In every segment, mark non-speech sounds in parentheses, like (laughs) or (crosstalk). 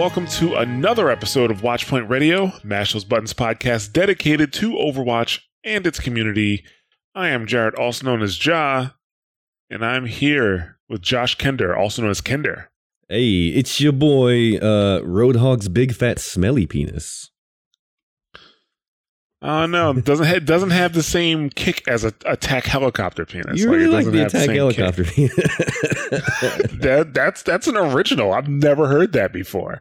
Welcome to another episode of Watchpoint Radio, Mash Those Buttons podcast dedicated to Overwatch and its community. I am Jared, also known as Ja, and I'm here with Josh Kender, also known as Kender. Hey, it's your boy, uh, Roadhog's big fat smelly penis. Oh no, it doesn't ha- doesn't have the same kick as a attack helicopter penis. you really like doesn't the attack same helicopter penis. (laughs) (laughs) That that's that's an original. I've never heard that before.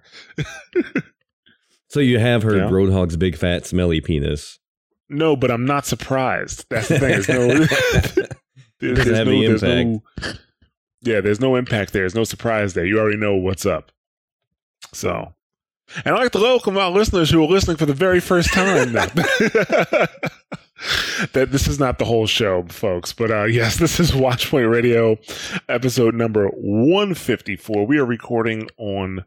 so you have heard Yeah. Roadhog's big fat smelly penis. No, but I'm not surprised. That's the thing. There's no, (laughs) there's, doesn't have the there's no- yeah, there's no impact there. There's no surprise there. You already know what's up. So, and I'd like to welcome our listeners who are listening for the very first time. (laughs) that this is not the whole show, folks, but uh, yes, this is Watchpoint Radio, episode number 154. We are recording on.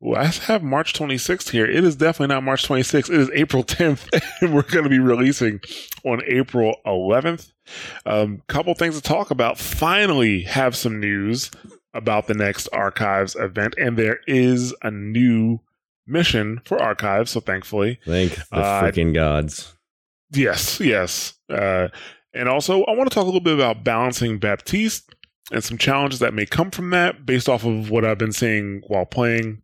Well, I have March 26th here. It is definitely not March 26th. It is April 10th, (laughs) and we're going to be releasing on April 11th. Um, couple things to talk about. Finally, have some news about the next Archives event, and there is a new mission for Archives. So thankfully, Thank the Uh, freaking gods. yes, yes. Uh, and also, I want to talk a little bit about balancing Baptiste and some challenges that may come from that, based off of what I've been seeing while playing.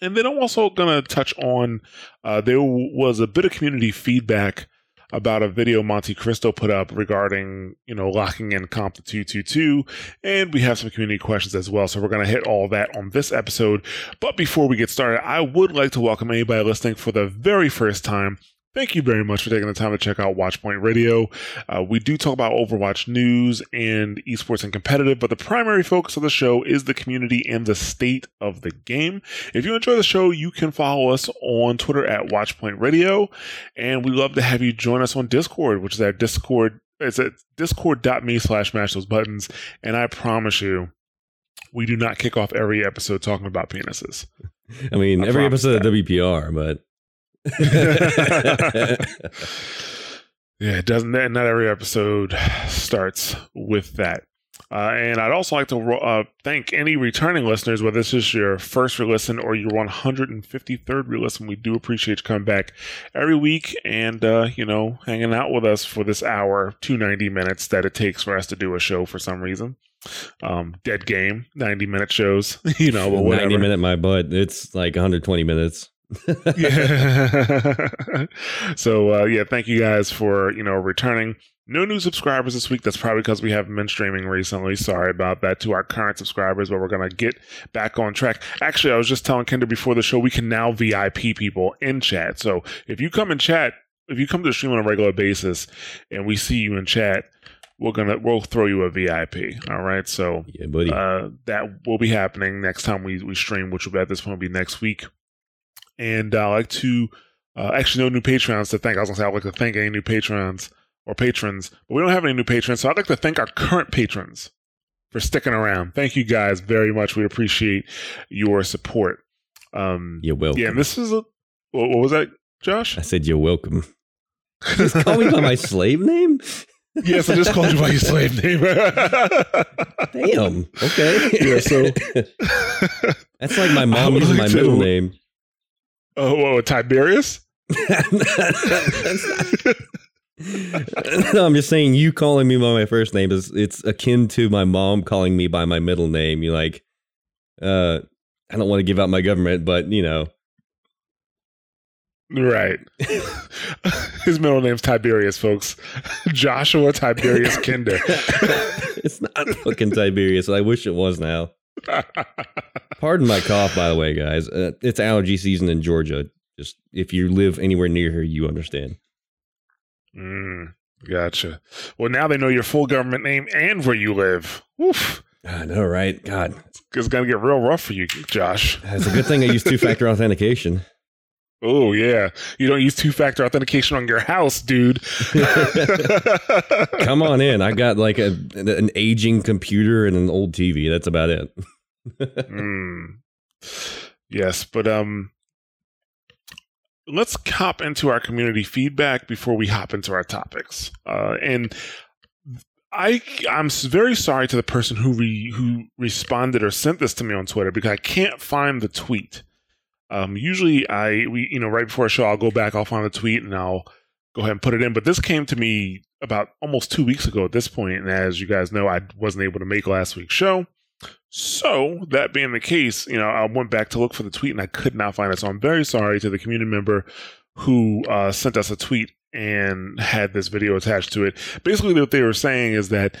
And then I'm also going to touch on uh, there was a bit of community feedback about a video Monte Cristo put up regarding, you know, locking in comp to 222. And we have some community questions as well. So we're going to hit all that on this episode. But before we get started, I would like to welcome anybody listening for the very first time. Thank you very much for taking the time to check out Watchpoint Radio. Uh, we do talk about Overwatch news and esports and competitive, but the primary focus of the show is the community and the state of the game. If you enjoy the show, you can follow us on Twitter at Watchpoint Radio, and we love to have you join us on Discord, which is at Discord. It's at discord.me slash mash those buttons, and I promise you, we do not kick off every episode talking about penises. (laughs) I mean, I every episode of WPR, but. (laughs) Yeah, it doesn't. Not every episode starts with that. Uh, and I'd also like to uh, thank any returning listeners, whether this is your first re-listen or your 153rd re-listen. We do appreciate you coming back every week and uh, you know hanging out with us for this hour, 290 minutes that it takes for us to do a show for some reason. Um, dead game, 90 minute shows, (laughs) you know, but whatever. 90 minute my butt. It's like 120 minutes. Yeah. (laughs) so uh, yeah, thank you guys for you know returning. No new subscribers this week. That's probably because we haven't been streaming recently. Sorry about that to our current subscribers, but we're gonna get back on track. Actually, I was just telling Kinder before the show we can now VIP people in chat. So if you come in chat, if you come to the stream on a regular basis, and we see you in chat, we're gonna we'll throw you a VIP. All right, so Yeah, buddy. uh, that will be happening next time we, we stream, which will be at this point will be next week. And I'd like to uh, actually no new patrons to thank. I was gonna say I'd like to thank any new patrons or patrons, but we don't have any new patrons, so I'd like to thank our current patrons for sticking around. Thank you guys very much. We appreciate your support. Um, you're welcome. yeah, and this is a what, was that, Josh? I said you're welcome. (laughs) Just call me by my slave name? yes, I just called you by your slave name. Damn. Okay. Yeah, so- (laughs) That's like my mom using my middle name. Oh, what, Tiberius? (laughs) No, I'm just saying you calling me by my first name is it's akin to my mom calling me by my middle name. You like uh I don't want to give out my government, but you know. Right. (laughs) His middle name's Tiberius, folks. (laughs) Joshua Tiberius Kinder. it's not fucking Tiberius. I wish it was now. (laughs) Pardon my cough, by the way, guys. Uh, it's allergy season in Georgia. Just if you live anywhere near here, you understand. Mm, gotcha. Well, now they know your full government name and where you live. Oof. I know, right? God, It's going to get real rough for you, Josh. it's a good thing I use two factor (laughs) authentication. Oh, yeah. You don't use two factor authentication on your house, dude. (laughs) Come on in. I got like a an aging computer and an old TV. That's about it. (laughs) Mm. Yes, but um let's hop into our community feedback before we hop into our topics. Uh and I I'm very sorry to the person who re, who responded or sent this to me on Twitter because I can't find the tweet. Um usually I we you know right before a show I'll go back I'll find the tweet and I'll go ahead and put it in but this came to me about almost 2 weeks ago at this point and as you guys know I wasn't able to make last week's show. So, that being the case, you know, I went back to look for the tweet and I could not find it. So, I'm very sorry to the community member who uh, sent us a tweet and had this video attached to it. Basically, what they were saying is that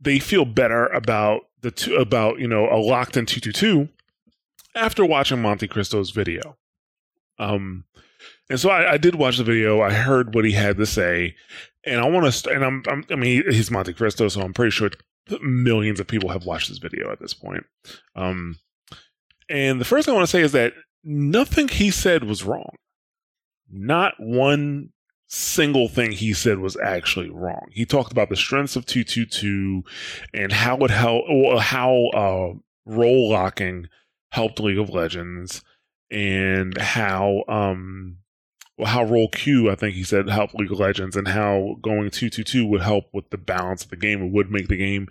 they feel better about the two, about you know a locked in two two two after watching Monte Cristo's video. Um, and so I, I did watch the video. I heard what he had to say, and I want to. St- and I'm, I'm, I mean, he's Monte Cristo, so I'm pretty sure millions of people have watched this video at this point. Um, and the first thing I want to say is that nothing he said was wrong. Not one single thing he said was actually wrong. He talked about the strengths of 222 and how it helped, how uh, role locking helped League of Legends and how um how role queue, I think he said, helped League of Legends, and how going two two two would help with the balance of the game. It would make the game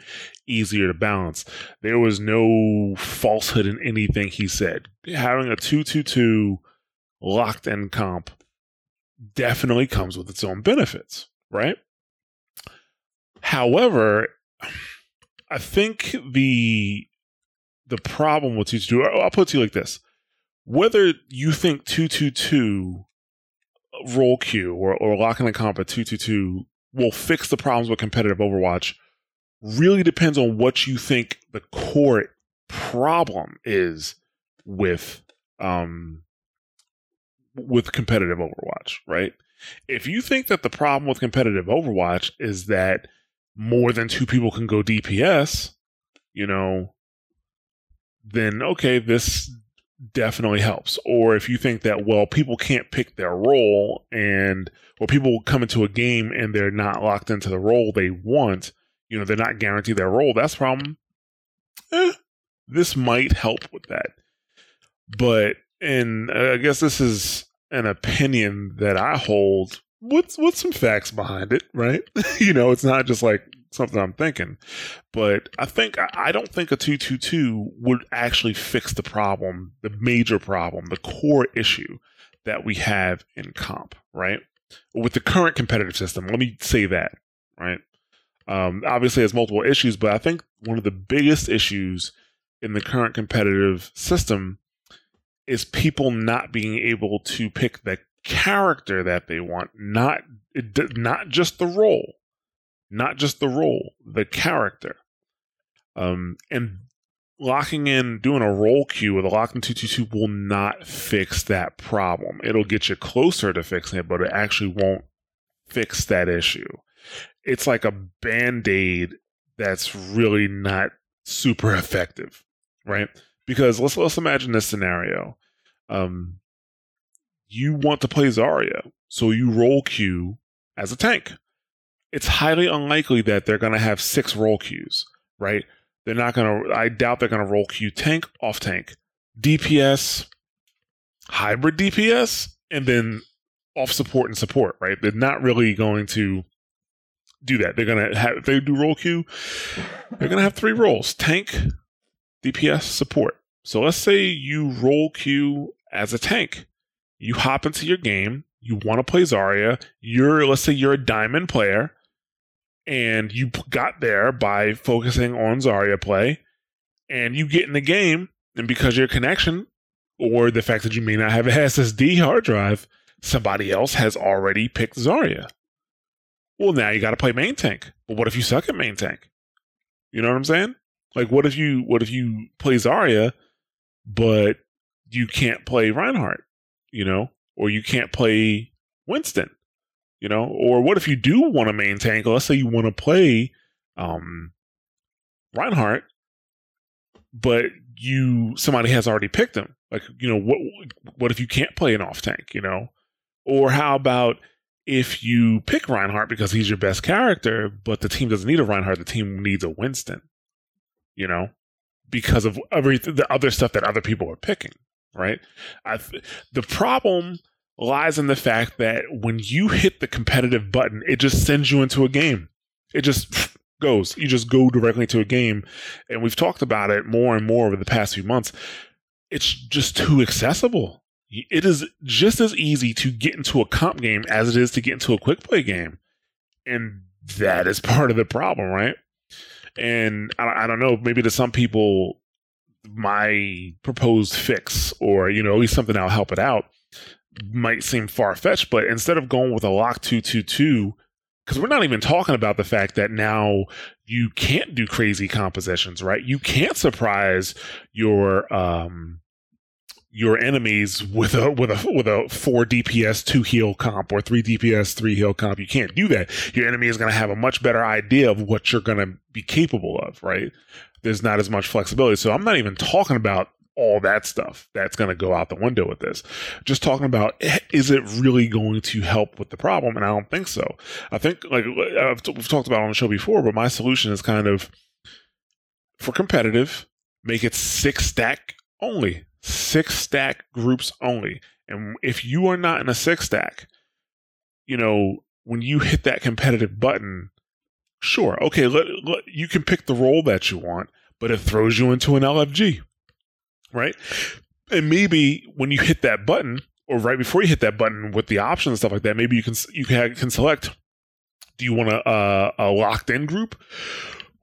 easier to balance. There was no falsehood in anything he said. Having a two two two locked in comp definitely comes with its own benefits, right? However, I think the the problem with two two two, I'll put it to you like this: whether you think two two two role queue or, or locking the comp at 222 will fix the problems with competitive Overwatch really depends on what you think the core problem is with um with competitive Overwatch, right? If you think that the problem with competitive Overwatch is that more than two people can go DPS, you know, then okay, this definitely helps. Or if you think that, well, people can't pick their role and, or people come into a game and they're not locked into the role they want, you know, they're not guaranteed their role, that's a problem. Eh, this might help with that. But, and I guess this is an opinion that I hold with, with some facts behind it, right? (laughs) you know, it's not just like something I'm thinking. But I think I don't think a two two two would actually fix the problem, the major problem, the core issue that we have in comp, right? With the current competitive system. Let me say that, right? Um, obviously, has multiple issues, but I think one of the biggest issues in the current competitive system is people not being able to pick the character that they want, not not just the role not just the role, the character. Um, and locking in, doing a role queue with a locked in 222 will not fix that problem. It'll get you closer to fixing it, but it actually won't fix that issue. It's like a band aid that's really not super effective, right? Because let's let's imagine this scenario. Um, you want to play Zarya, so you role queue as a tank it's highly unlikely that they're going to have six role queues, right? They're not going to, I doubt they're going to role queue tank, off tank, DPS, hybrid DPS, and then off support and support, right? They're not really going to do that. They're going to have, if they do role queue, they're going to have three roles tank, DPS, support. So let's say you role queue as a tank. You hop into your game, you want to play Zarya, you're, let's say you're a diamond player, and you got there by focusing on Zarya play, and you get in the game, and because your connection or the fact that you may not have a SSD hard drive, somebody else has already picked Zarya. Well, now you got to play main tank. But what if you suck at main tank? You know what I'm saying? Like, what if you what if you play Zarya, but you can't play Reinhardt, you know, or you can't play Winston, you know, or what if you do want to main tank? Let's say you want to play um, Reinhardt, but you somebody has already picked him. Like, you know, what what if you can't play an off tank, you know? Or how about if you pick Reinhardt because he's your best character, but the team doesn't need a Reinhardt, the team needs a Winston, you know, because of every the other stuff that other people are picking, right? I th- the problem lies in the fact that when you hit the competitive button, it just sends you into a game. It just (sniffs) goes. You just go directly to a game, and we've talked about it more and more over the past few months. It's just too accessible it is just as easy to get into a comp game as it is to get into a quick play game. And that is part of the problem, right? And I, I don't know, maybe to some people, my proposed fix or, you know, at least something that'll help it out might seem far fetched. But instead of going with a lock 222, because we're not even talking about the fact that now you can't do crazy compositions, right? You can't surprise your um your enemies with a with a with a four DPS two heal comp or three DPS three heal comp. You can't do that. Your enemy is going to have a much better idea of what you're going to be capable of. Right? There's not as much flexibility. So I'm not even talking about all that stuff that's going to go out the window with this. Just talking about is it really going to help with the problem? And I don't think so. I think like I've, we've talked about on the show before, but my solution is kind of for competitive, make it six stack only six stack groups only. And if you are not in a six stack, you know, when you hit that competitive button, sure, okay, let, let, you can pick the role that you want, but it throws you into an LFG, right? And maybe when you hit that button, or right before you hit that button with the options and stuff like that, maybe you can you can, select: Do you want a, a, uh, a locked in group,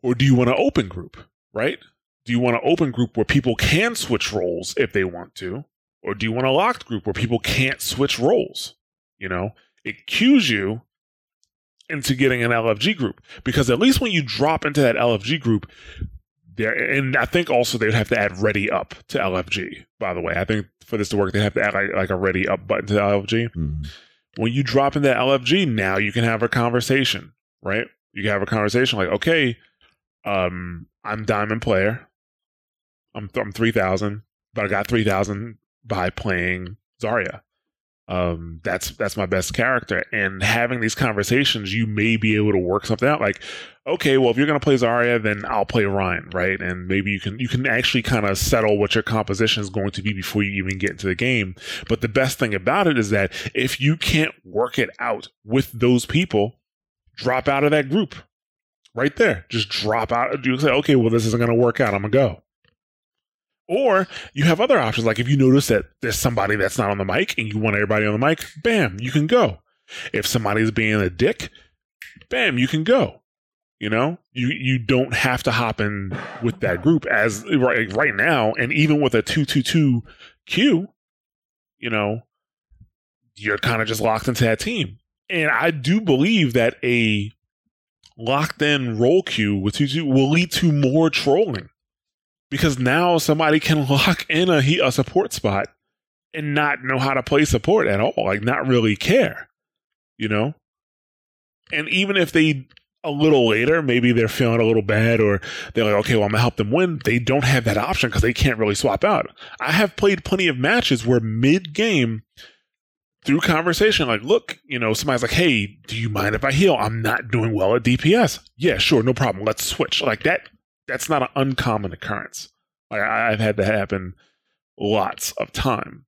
or do you want an open group? Right? do you want an open group where people can switch roles if they want to? Or do you want a locked group where people can't switch roles? You know, it queues you into getting an LFG group because at least when you drop into that LFG group, there and I think also they'd have to add ready up to LFG. By the way, I think for this to work, they have to add like, like a ready up button to LFG. Mm-hmm. When you drop in that LFG, now you can have a conversation, right? You can have a conversation like, okay, um, I'm diamond player. I'm I'm three thousand, but I got three thousand by playing Zarya. Um, that's that's my best character, and having these conversations, you may be able to work something out. Like, okay, well, if you're gonna play Zarya, then I'll play Rein, right? And maybe you can you can actually kind of settle what your composition is going to be before you even get into the game. But the best thing about it is that if you can't work it out with those people, drop out of that group right there. Just drop out. You say, okay, well, this isn't gonna work out. I'm gonna go. Or you have other options, like if you notice that there's somebody that's not on the mic and you want everybody on the mic, bam, you can go. If somebody's being a dick, bam, you can go. You know, you you don't have to hop in with that group as right right now, and even with a two two two queue, you know, you're kind of just locked into that team. And I do believe that a locked in role queue with two two will lead to more trolling because now somebody can (laughs) lock in a a support spot and not know how to play support at all, like not really care, you know. And even if they a little later, maybe they're feeling a little bad or they're like, okay, well, I'm gonna help them win. They don't have that option because they can't really swap out. I have played plenty of matches where mid game, through conversation, like, look, you know, somebody's like, hey, do you mind if I heal? I'm not doing well at DPS. Yeah, sure, no problem. Let's switch. Like that that's not an uncommon occurrence. Like I, have had that happen lots of time.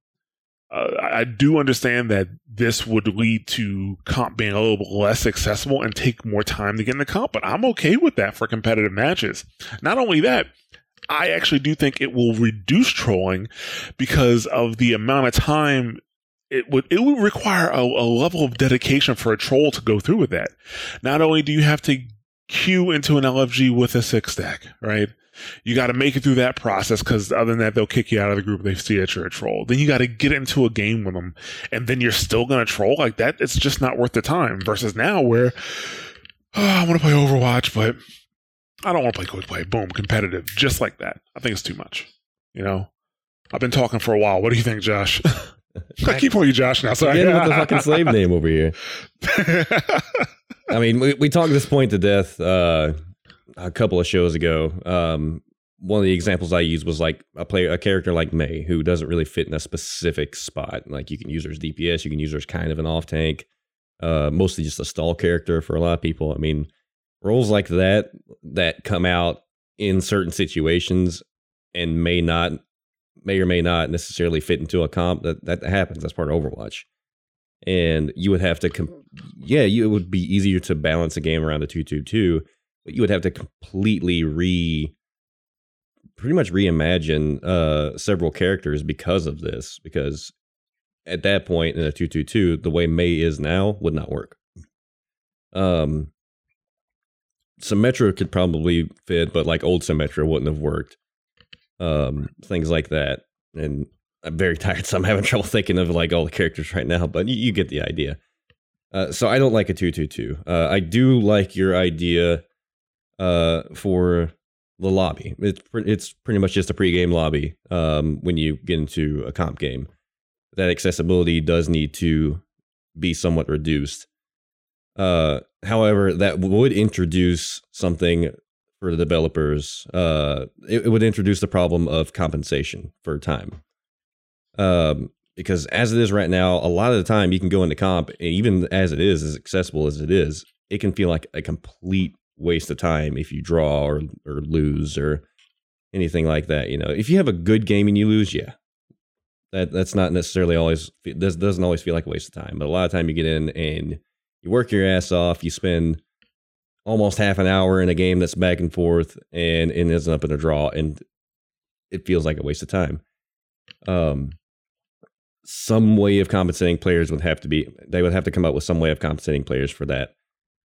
Uh, I do understand that this would lead to comp being a little less accessible and take more time to get in the comp, but I'm okay with that for competitive matches. Not only that, I actually do think it will reduce trolling because of the amount of time it would it would require a, a level of dedication for a troll to go through with that. Not only do you have to queue into an LFG with a six stack, right? You got to make it through that process because other than that, they'll kick you out of the group. They see that you're a troll. Then you got to get into a game with them, and then you're still gonna troll like that. It's just not worth the time. Versus now, where oh, (sighs) I want to play Overwatch, but I don't want to play quick play. Boom, competitive, just like that. I think it's too much. You know, I've been talking for a while. What do you think, Josh? (laughs) I keep calling you Josh now. Sorry. With the fucking slave name over here. (laughs) I mean, we, we talked this point to death uh, a couple of shows ago. Um, one of the examples I used was like a player, a character like Mei, who doesn't really fit in a specific spot. Like you can use her as DPS, you can use her as kind of an off tank, uh, mostly just a stall character for a lot of people. I mean, roles like that that come out in certain situations and may not, may or may not necessarily fit into a comp. That that happens. That's part of Overwatch. And you would have to, yeah, you, it would be easier to balance a game around two two, but you would have to completely re pretty much reimagine uh, several characters because of this. Because at that point in a two two two, the way Mei is now would not work. Um, Symmetra could probably fit, but like old Symmetra wouldn't have worked. Um, things like that, and I'm very tired, so I'm having trouble thinking of like all the characters right now. But you, you get the idea. Uh, so I don't like a two two two. Uh, I do like your idea uh, for the lobby. It's it's pretty much just a pregame lobby um, when you get into a comp game. That accessibility does need to be somewhat reduced. Uh, however, that would introduce something for the developers. Uh, it, it would introduce the problem of compensation for time. Um, because as it is right now, a lot of the time you can go into comp, and even as it is, as accessible as it is, it can feel like a complete waste of time if you draw or or lose or anything like that. You know, if you have a good game and you lose, yeah, that that's not necessarily always this doesn't always feel like a waste of time. But a lot of time you get in and you work your ass off, you spend almost half an hour in a game that's back and forth, and it ends up in a draw, and it feels like a waste of time. Um, some way of compensating players would have to be they would have to come up with some way of compensating players for that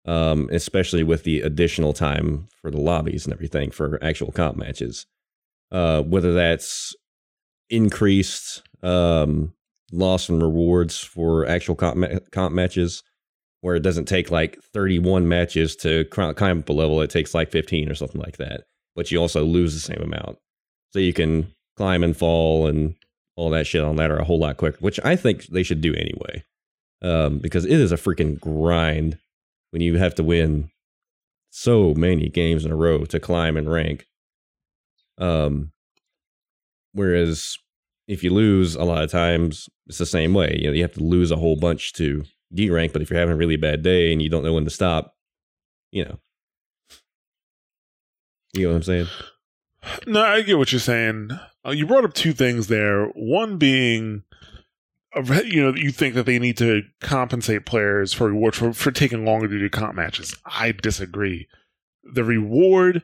um, especially with the additional time for the lobbies and everything for actual comp matches. Uh, whether that's increased um, loss and rewards for actual comp, ma- comp matches, where it doesn't take like 31 matches to climb up a level, it takes like 15 or something like that. But you also lose the same amount. So you can climb and fall and all that shit on that are a whole lot quicker, which I think they should do anyway. Um, because it is a freaking grind when you have to win so many games in a row to climb and rank. Um, whereas if you lose a lot of times, it's the same way. You know, you have to lose a whole bunch to D rank, but if you're having a really bad day and you don't know when to stop, you know. You know what I'm saying? No, I get what you're saying. Uh, you brought up two things there. One being, you know, you think that they need to compensate players for reward for, for taking longer to do comp matches. I disagree. The reward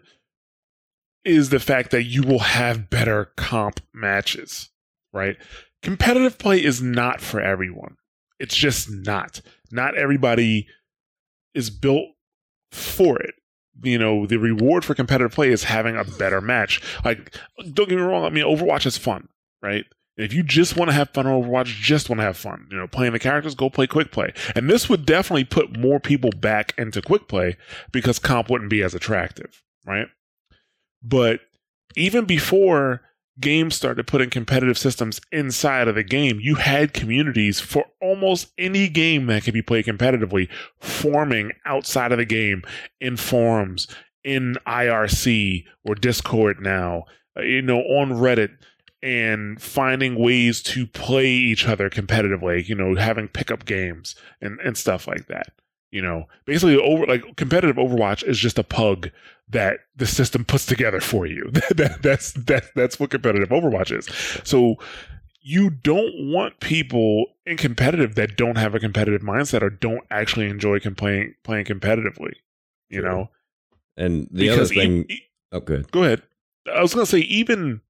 is the fact that you will have better comp matches, right? Competitive play is not for everyone. It's just not. Not everybody is built for it you know the reward for competitive play is having a better match. Like don't get me wrong i mean overwatch is fun right? If you just want to have fun on overwatch just want to have fun you know playing the characters go play quick play. And this would definitely put more people back into quick play because comp wouldn't be as attractive right? But even before games started putting competitive systems inside of the game, you had communities for almost any game that could be played competitively forming outside of the game in forums, in IRC or Discord now, uh, you know, on Reddit and finding ways to play each other competitively, you know, having pickup games and, and stuff like that. You know, basically over like competitive Overwatch is just a pug that the system puts together for you. (laughs) that, that's that, that's what competitive Overwatch is. So you don't want people in competitive that don't have a competitive mindset or don't actually enjoy playing playing competitively. You know, And the because other thing, e- oh, good. go ahead. I was gonna say even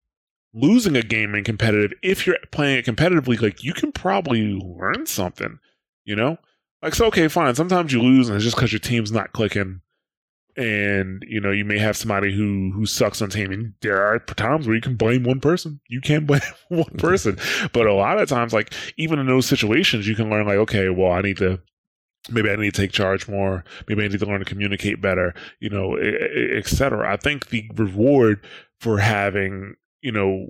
losing a game in competitive, if you're playing it competitively, like you can probably learn something. You know, like so. Okay, fine. Sometimes you lose, and it's just because your team's not clicking, and you know you may have somebody who who sucks on team. And there are times where you can blame one person. You can (laughs) blame one person, but a lot of times, like even in those situations, you can learn like, okay, well, I need to maybe I need to take charge more. Maybe I need to learn to communicate better, you know, etc. I think the reward for having, you know,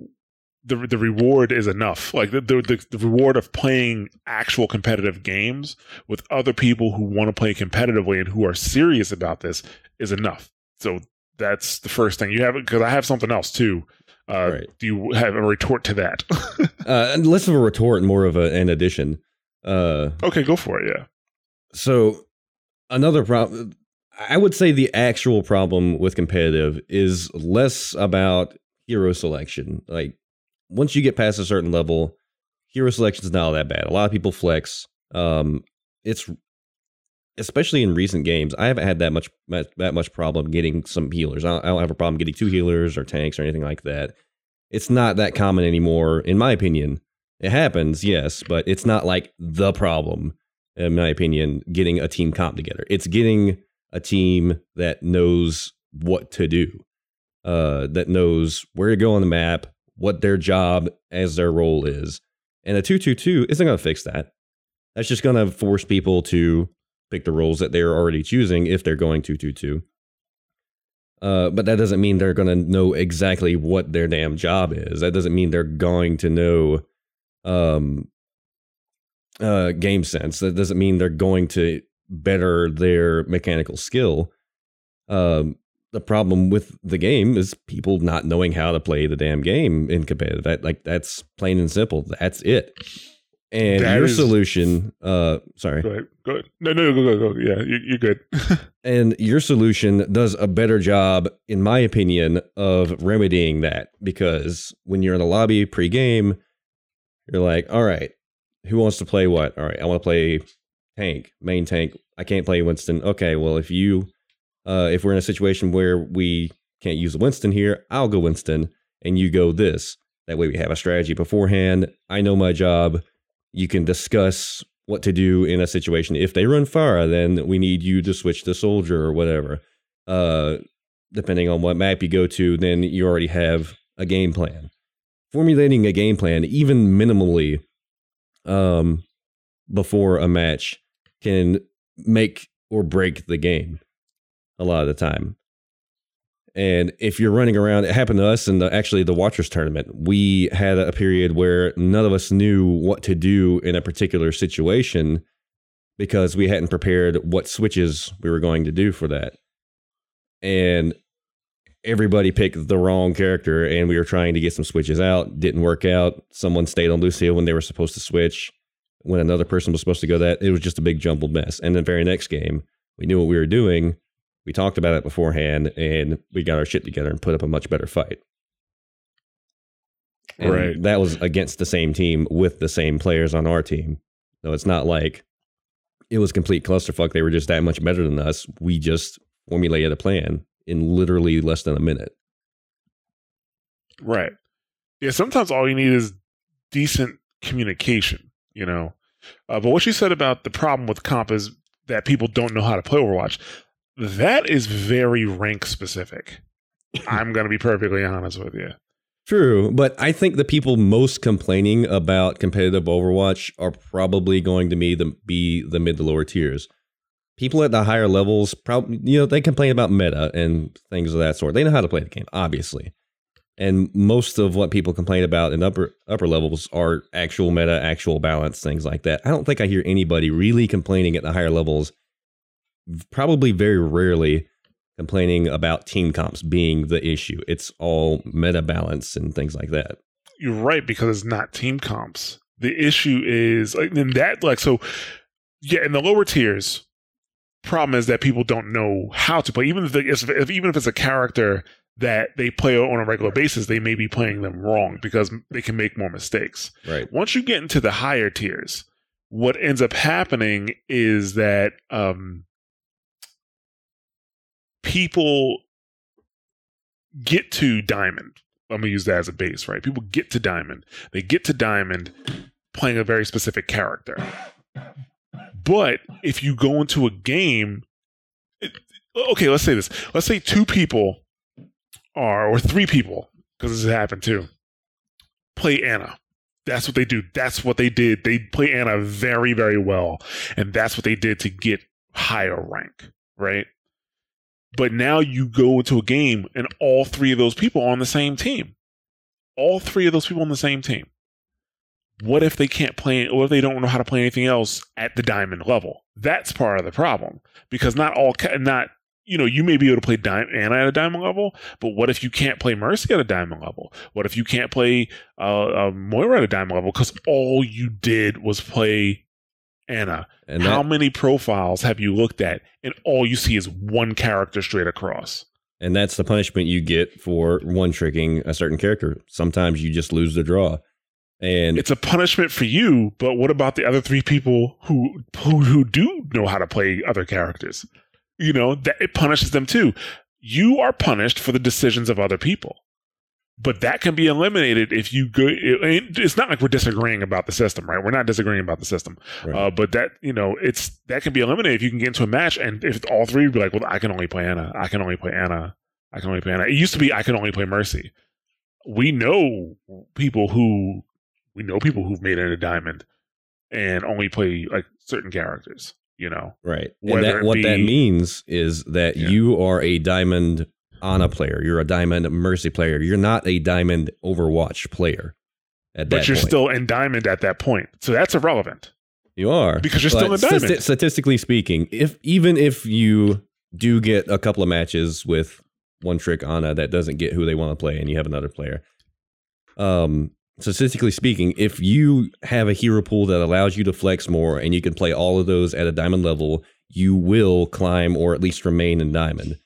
the the reward is enough. Like the, the the reward of playing actual competitive games with other people who want to play competitively and who are serious about this is enough. So that's the first thing you have because I have something else too. Uh, Right. Do you have a retort to that? (laughs) Uh, and less of a retort and more of a, an addition. Uh, okay, go for it. Yeah. So another problem I would say the actual problem with competitive is less about hero selection. Like once you get past a certain level, hero selection is not all that bad. A lot of people flex. Um it's especially in recent games, I haven't had that much that much problem getting some healers. I don't, I don't have a problem getting two healers or tanks or anything like that. It's not that common anymore, in my opinion. It happens, yes, but it's not like the problem in my opinion, getting a team comp together. It's getting a team that knows what to do, uh, that knows where to go on the map, what their job as their role is. And a 222 isn't going to fix that. That's just going to force people to pick the roles that they're already choosing if they're going 222. Uh, but that doesn't mean they're going to know exactly what their damn job is. That doesn't mean they're going to know um, uh, game sense. That doesn't mean they're going to better their mechanical skill. Um, the problem with the game is people not knowing how to play the damn game in competitive. That like that's plain and simple. That's it. And That your is- solution, uh, sorry, Go ahead. Go ahead. No, no, go, go, go. Yeah, you, you're good. (laughs) and your solution does a better job, in my opinion, of remedying that because when you're in the lobby pre-game, you're like, all right, who wants to play what? All right, I want to play tank, main tank. I can't play Winston. Okay, well, if you, uh, if we're in a situation where we can't use Winston here, I'll go Winston, and you go this. That way, we have a strategy beforehand. I know my job. You can discuss what to do in a situation. If they run Pharah, then we need you to switch to soldier or whatever. Uh, depending on what map you go to, then you already have a game plan. Formulating a game plan, even minimally, um, before a match, can make or break the game a lot of the time. And if you're running around, it happened to us in the actually the Watchers tournament. We had a period where none of us knew what to do in a particular situation because we hadn't prepared what switches we were going to do for that. And everybody picked the wrong character and we were trying to get some switches out. Didn't work out. Someone stayed on Lucio when they were supposed to switch. When another person was supposed to go that, it was just a big jumbled mess. And the very next game, we knew what we were doing. We talked about it beforehand and we got our shit together and put up a much better fight. And Right. That was against the same team with the same players on our team. So it's not like it was complete clusterfuck. They were just that much better than us. We just formulated a plan in literally less than a minute. Right. Yeah, sometimes all you need is decent communication, you know. Uh, but what you said about the problem with comp is that people don't know how to play Overwatch. That is very rank specific. I'm going to be perfectly honest with you. True, but I think the people most complaining about competitive Overwatch are probably going to be the be the mid to lower tiers. People at the higher levels, probably you know, they complain about meta and things of that sort. They know how to play the game, obviously, and most of what people complain about in upper upper levels are actual meta, actual balance, things like that. I don't think I hear anybody really complaining at the higher levels. Probably very rarely complaining about team comps being the issue. It's all meta balance and things like that. You're right because it's not team comps. The issue is like in that like so yeah, in the lower tiers, problem is that people don't know how to play. Even if, they, if, if even if it's a character that they play on a regular basis, they may be playing them wrong because they can make more mistakes. Right. Once you get into the higher tiers, what ends up happening is that um, people get to diamond. I'm gonna use that as a base, right? People get to diamond. They get to diamond playing a very specific character. But if you go into a game, it, okay, let's say this. Let's say two people are, or three people, because this has happened too, play Ana. That's what they do. That's what they did. They play Ana very, very well. And that's what they did to get higher rank, right? But now you go into a game and all three of those people are on the same team. all three of those people on the same team. What if they can't play, or if they don't know how to play anything else at the diamond level? That's part of the problem because not all, not you know, you may be able to play Diamond Ana at a diamond level, but what if you can't play Mercy at a diamond level? What if you can't play uh, uh, Moira at a diamond level because all you did was play Ana? And How that, many profiles have you looked at, and all you see is one character straight across? and that's the punishment you get for one tricking a certain character. Sometimes you just lose the draw. And It's a punishment for you, but what about the other three people who who, who do know how to play other characters? You know that it punishes them too. You are punished for the decisions of other people, but that can be eliminated if you go. it- It's not like we're disagreeing about the system, right? We're not disagreeing about the system, Right. uh, but that you know, it's that can be eliminated if you can get into a match, and if all three be like, "Well, I can only play Ana. I can only play Ana. I can only play Ana." It used to be, "I can only play Mercy." We know people who we know people who've made it a diamond and only play like certain characters. You know, Right. And that, what that means is that Yeah. you are a diamond Ana player. You're a diamond Mercy player. You're not a diamond Overwatch player. At but you're point. still in diamond at that point, so that's irrelevant. you are because you're still a diamond. stati- statistically speaking, if even if you do get a couple of matches with one trick Ana that doesn't get who they want to play, and you have another player, um, statistically speaking, if you have a hero pool that allows you to flex more and you can play all of those at a diamond level, you will climb or at least remain in diamond.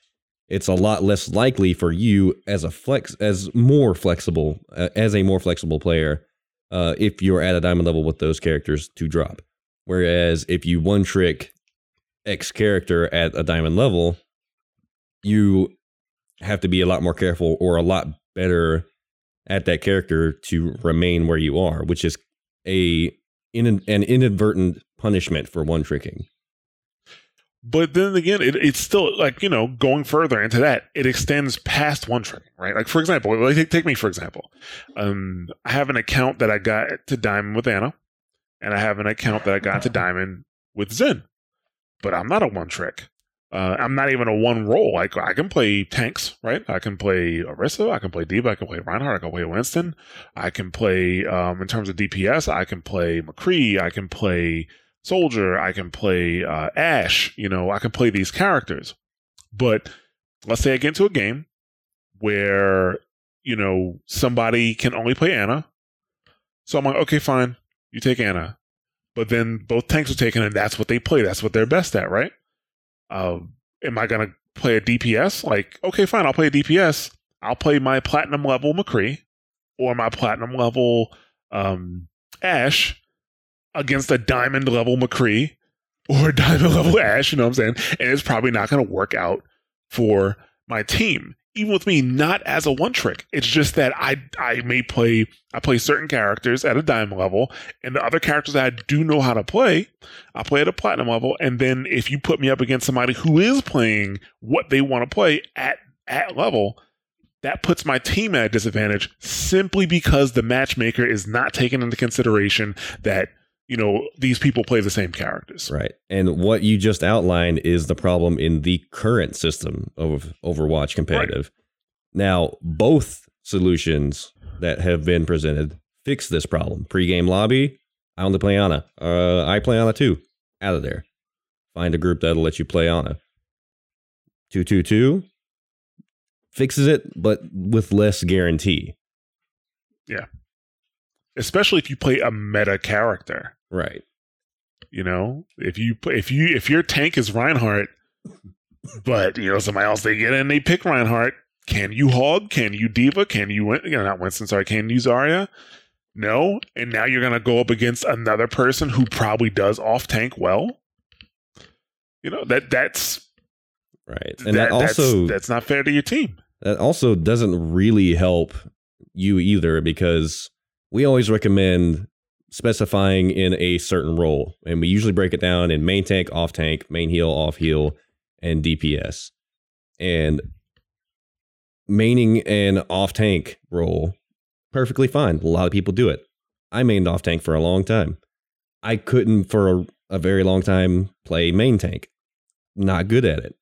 It's a lot less likely for you as a flex as more flexible uh, as a more flexible player uh, if you're at a diamond level with those characters to drop. Whereas if you one trick X character at a diamond level, you have to be a lot more careful or a lot better at that character to remain where you are, which is a in an inadvertent punishment for one tricking. But then again, it, it's still like you know going further into that. It extends past one tricking, right? Like for example, like, take, take me for example. Um, I have an account that I got to diamond with Ana, and I have an account that I got to diamond with Zen. But I'm not a one trick. Uh, I'm not even a one role. Like I can play tanks, right? I can play Orisa, I can play D.Va, I can play Reinhardt, I can play Winston, I can play um, in terms of DPS, I can play McCree, I can play Soldier, I can play uh, Ashe. You know, I can play these characters. But let's say I get into a game where you know somebody can only play Ana, so I'm like, okay, fine, you take Ana. But then both tanks are taken, and that's what they play. That's what they're best at, right? Um, am I gonna play a DPS? Like, okay, fine, I'll play a DPS. I'll play my platinum level McCree or my platinum level um, Ashe against a diamond level McCree or a (laughs) diamond level Ashe. You know what I'm saying? And it's probably not gonna work out for my team. Even with me not as a one trick, it's just that I I may play I play certain characters at a diamond level, and the other characters that I do know how to play, I play at a platinum level. And then if you put me up against somebody who is playing what they want to play at at level, that puts my team at a disadvantage simply because the matchmaker is not taking into consideration that you know these people play the same characters. Right. And what you just outlined is the problem in the current system of Overwatch competitive. Now, both solutions that have been presented fix this problem. Pre-game lobby, I only play Ana. Uh, I play Ana too. Out of there. Find a group that'll let you play Ana. 222 fixes it, but with less guarantee. Yeah. Especially if you play a meta character. Right. You know, if you if you if your tank is Reinhardt, but you know somebody else they get in they pick Reinhardt, can you hog? Can you D.Va? Can you win? You know, not Winston. Sorry, can you Zarya? No, and now you're gonna go up against another person who probably does off tank well. You know that that's Right. And that, that's- also that's not fair to your team. that also doesn't really help you either because we always recommend specifying in a certain role. And we usually break it down in main tank off tank main heal off heal and dps and maining an off tank role perfectly fine. A lot of people do it. I mained off tank for a long time. I couldn't for a, a very long time play main tank. Not good at it.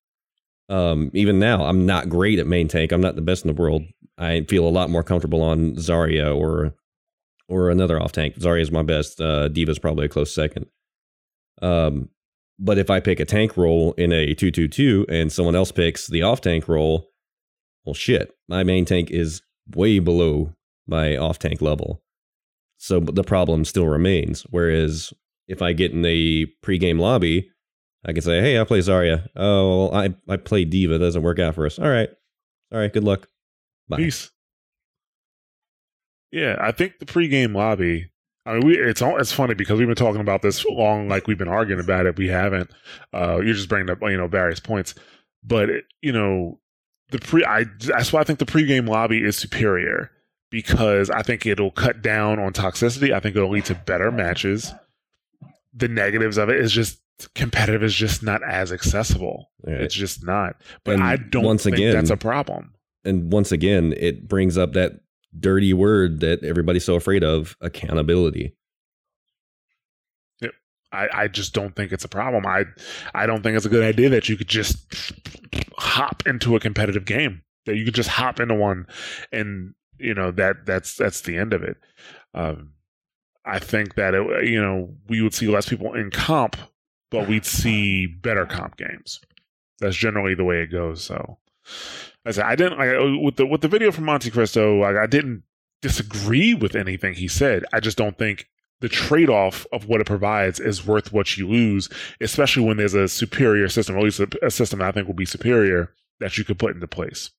Um, even now, I'm not great at main tank. I'm not the best in the world. I feel a lot more comfortable on Zarya or or another off tank. Zarya is my best. Uh, D.Va's probably a close second. Um, but if I pick a tank role in a two two two and someone else picks the off tank role, well, shit, my main tank is way below my off tank level. So the problem still remains. Whereas if I get in the pregame lobby, I can say, "Hey, I play Zarya. Oh, I I play Diva. That doesn't work out for us. All right, all right. Good luck. Bye." Peace. Yeah, I think the pregame lobby. I mean, we it's all, it's funny because we've been talking about this long, like we've been arguing about it. We haven't. Uh, you're just bringing up you know various points, but you know the pre. I that's why I think the pregame lobby is superior because I think it'll cut down on toxicity. I think it'll lead to better matches. The negatives of it is just competitive is just not as accessible. Right. It's just not. But And I don't once think again- that's a problem. and once again, it brings up that dirty word that everybody's so afraid of: accountability. I, I just don't think it's a problem. I I don't think it's a good idea that you could just hop into a competitive game. That you could just hop into one, and you know that that's that's the end of it. Um, I think that it, you know we would see less people in comp, but we'd see better comp games. That's generally the way it goes. So, I said I didn't I, with the with the video from MonteCristo. Like, I didn't disagree with anything he said. I just don't think the trade-off of what it provides is worth what you lose, especially when there's a superior system, or at least a, a system I think will be superior that you could put into place.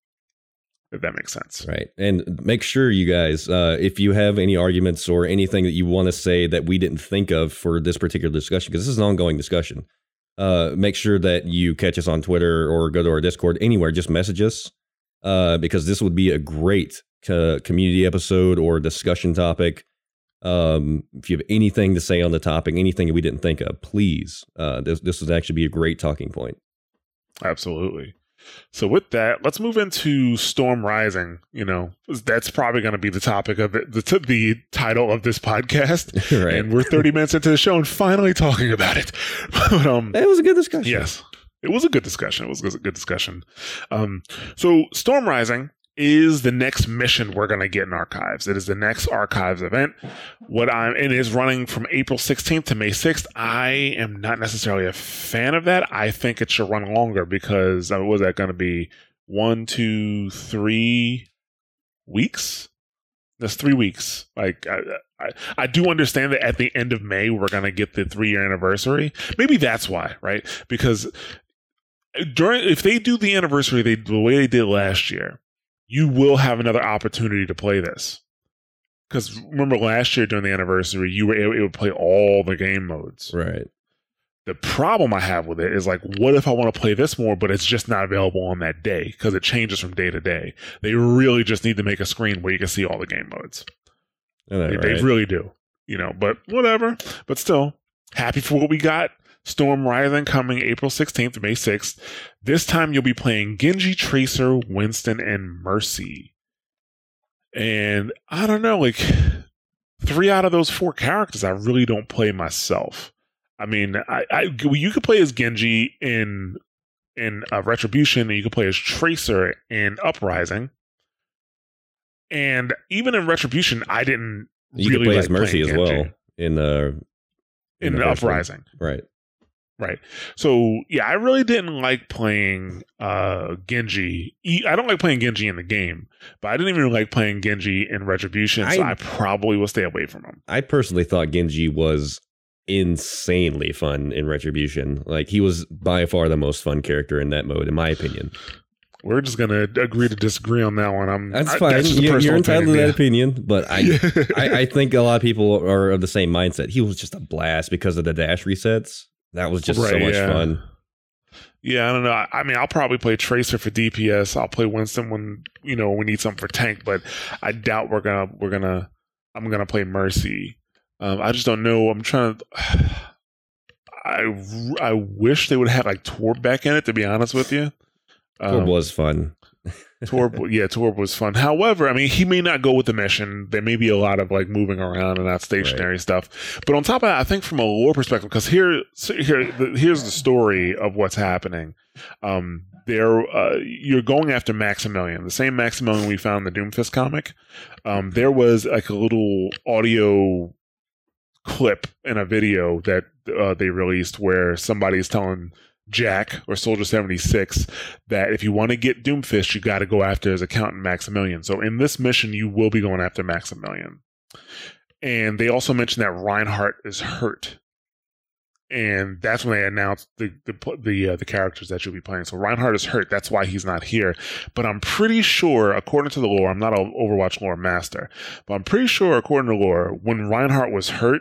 If that makes sense. Right. And make sure you guys, uh, if you have any arguments or anything that you want to say that we didn't think of for this particular discussion, because this is an ongoing discussion, uh, make sure that you catch us on Twitter or go to our Discord, anywhere. Just message us uh, because this would be a great co- community episode or discussion topic. Um, if you have anything to say on the topic, anything we didn't think of, please. Uh, this this would actually be a great talking point. Absolutely. So with that, let's move into Storm Rising. You know, that's probably going to be the topic of it, the, t- the title of this podcast. (laughs) right. And we're 30 minutes into the show and finally talking about it. (laughs) but, um, it was a good discussion. Yes. It was a good discussion. It was a good discussion. Um, so Storm Rising is the next mission we're going to get in archives. It is the next archives event. What I'm it is running from April 16th to May 6th. I am not necessarily a fan of that. I think it should run longer because uh, what was that going to be? One, two, three weeks. That's three weeks. Like I, I, I do understand that at the end of May we're gonna get the three year anniversary. Maybe that's why, right? Because during if they do the anniversary they the way they did last year, you will have another opportunity to play this. Because remember last year during the anniversary, you were able to play all the game modes. Right. The problem I have with it is like, what if I want to play this more, but it's just not available on that day because it changes from day to day. They really just need to make a screen where you can see all the game modes. They, right? they really do, you know. But whatever. But still, happy for what we got. Storm Rising coming April 16th, May 6th. This time you'll be playing Genji, Tracer, Winston, and Mercy. And I don't know, like three out of those four characters I really don't play myself. I mean, I, I you could play as Genji in in uh, Retribution, and you could play as Tracer in Uprising. And even in Retribution, I didn't You really could play like as Mercy as well in the in, the the one. Uprising. right. Right. So yeah, I really didn't like playing uh Genji. I don't like playing Genji in the game, but I didn't even like playing Genji in Retribution, so I- I probably will stay away from him. I personally thought Genji was insanely fun in Retribution. Like he was by far the most fun character in that mode, in my opinion. We're just gonna agree to disagree on that one. I'm That's fine. just a you're, you're entitled to that opinion, opinion, but I. (laughs) I, I think a lot of people are of the same mindset. He was just a blast because of the dash resets. That was just so much yeah. fun. Yeah, I don't know. I, mean, I'll probably play Tracer for DPS. I'll play Winston when you know we need something for tank, but I doubt we're gonna we're gonna I'm gonna play Mercy. Um, I just don't know. I'm trying to. (sighs) I I wish they would have like Torb back in it. To be honest with you, Torb um, was fun. Torb, (laughs) yeah, Torb was fun. However, I mean, he may not go with the mission. There may be a lot of like moving around and not stationary stuff. But on top of that, I think from a lore perspective, because here, here, here's the story of what's happening. Um, there, uh, you're going after Maximilian, the same Maximilian we found in the Doomfist comic. Um, there was like a little audio clip in a video that uh, they released where somebody's telling Jack or Soldier 76 that if you want to get Doomfist, you got to go after his accountant Maximilian. So in this mission, you will be going after Maximilian. And they also mentioned that Reinhardt is hurt. And that's when they announced the the the, uh, the characters that you'll be playing. So Reinhardt is hurt. That's why he's not here. But I'm pretty sure, according to the lore, I'm not an Overwatch lore master, but I'm pretty sure, according to lore, when Reinhardt was hurt,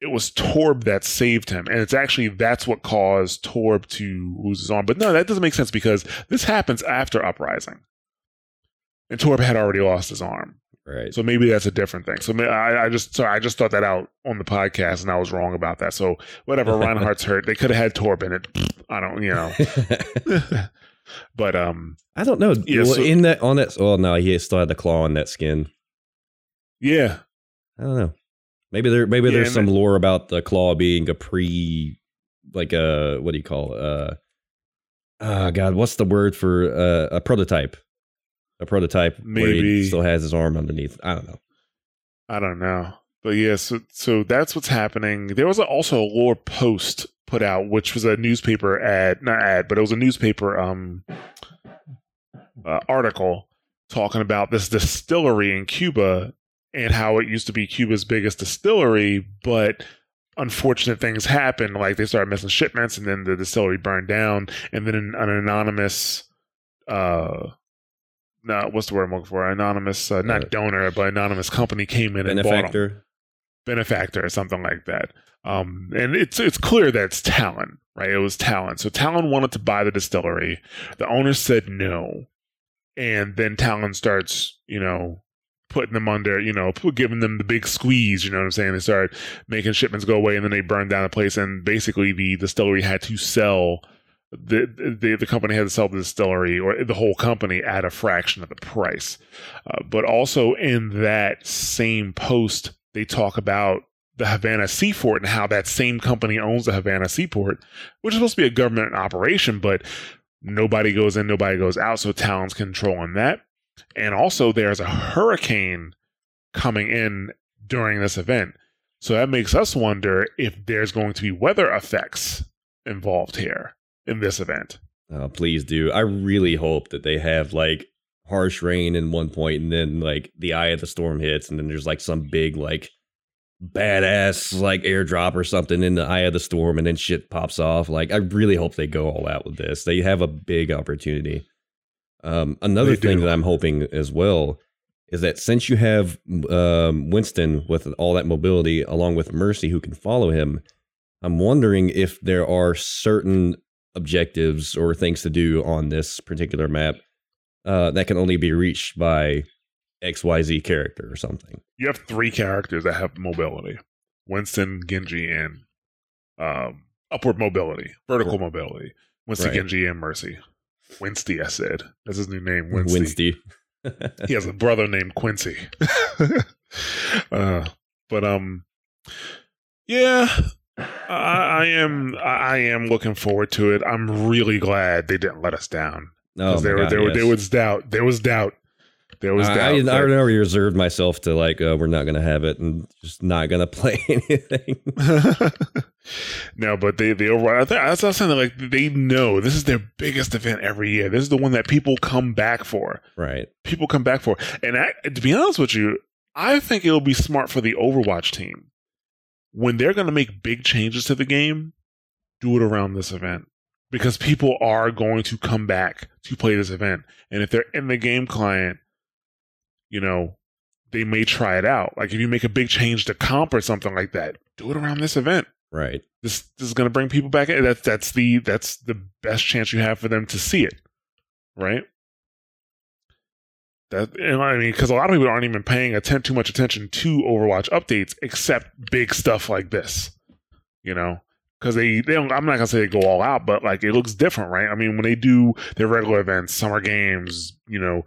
it was Torb that saved him. And it's actually that's what caused Torb to lose his arm. But no, that doesn't make sense because this happens after Uprising. And Torb had already lost his arm. Right. So maybe that's a different thing. So I, I just sorry, I just thought that out on the podcast and I was wrong about that. So whatever, Reinhardt's hurt. They could have had Torb in it. I don't, you know. (laughs) but um I don't know. Yeah, Well, so- in that on that. Oh no, he still had the claw on that skin. yeah. I don't know. Maybe there. Maybe Yeah, there's some lore about the claw being a pre, like a what do you call it? Uh, oh God, what's the word for uh, a prototype? A prototype where he Maybe. still has his arm underneath. I don't know. I don't know. But yeah, so so that's what's happening. There was also a lore post put out, which was a newspaper ad, not ad, but it was a newspaper um uh, article talking about this distillery in Cuba and how it used to be Cuba's biggest distillery, but unfortunate things happened. Like they started missing shipments, and then the distillery burned down, and then an, an anonymous, uh, no, what's the word I'm looking for? Anonymous, uh, not Uh, donor, but anonymous company came in and bought 'em Benefactor. benefactor or something like that. Um, and it's it's clear that it's Talon, right? It was Talon. So Talon wanted to buy the distillery. The owner said no, and then Talon starts, you know, putting them under, you know, giving them the big squeeze. You know what I'm saying? They started making shipments go away, and then they burned down the place. And basically, the distillery had to sell. The, the the company had to sell the distillery or the whole company at a fraction of the price, uh, but also in that same post they talk about the Havana Seaport and how that same company owns the Havana Seaport, which is supposed to be a government operation, but nobody goes in, nobody goes out, so Talon's controlling that. And also, there's a hurricane coming in during this event. So that makes us wonder if there's going to be weather effects involved here in this event. Oh, please do. I really hope that they have like harsh rain in one point and then like the eye of the storm hits and then there's like some big like badass like airdrop or something in the eye of the storm and then shit pops off. Like I really hope they go all out with this. They have a big opportunity. Um another They thing do. that I'm hoping as well is that since you have um, Winston with all that mobility along with Mercy who can follow him, I'm wondering if there are certain objectives or things to do on this particular map uh, that can only be reached by XYZ character or something. You have three characters that have mobility Winston, Genji, and um, upward mobility, vertical mobility. Winston, Right. Genji, and Mercy. Winsty, I said. That's his new name, Winsty. Winsty. (laughs) he has a brother named Quincy. (laughs) uh, but um, yeah, I, I am. I am looking forward to it. I'm really glad they didn't let us down Oh, there, God, there, yes. there was doubt. There was doubt. There was I, doubt. I, I already reserved myself to like, uh, we're not going to have it and just not going (laughs) to play anything. (laughs) no, but they they over. I think that's what I'm saying. Like they know this is their biggest event every year. This is the one that people come back for. right. People come back for. And I, to be honest with you, I think it'll be smart for the Overwatch team when they're going to make big changes to the game. Do it around this event because people are going to come back to play this event, and if they're in the game client, you know. They may try it out. Like if you make a big change to comp or something like that, do it around this event Right. this this is going to bring people back in. That's that's the that's the best chance you have for them to see it, right? That and I mean, because a lot of people aren't even paying atten- too much attention to Overwatch updates, except big stuff like this. You know, because they, they don't, I'm not gonna say they go all out, but like it looks different, right? I mean, when they do their regular events, summer games, you know,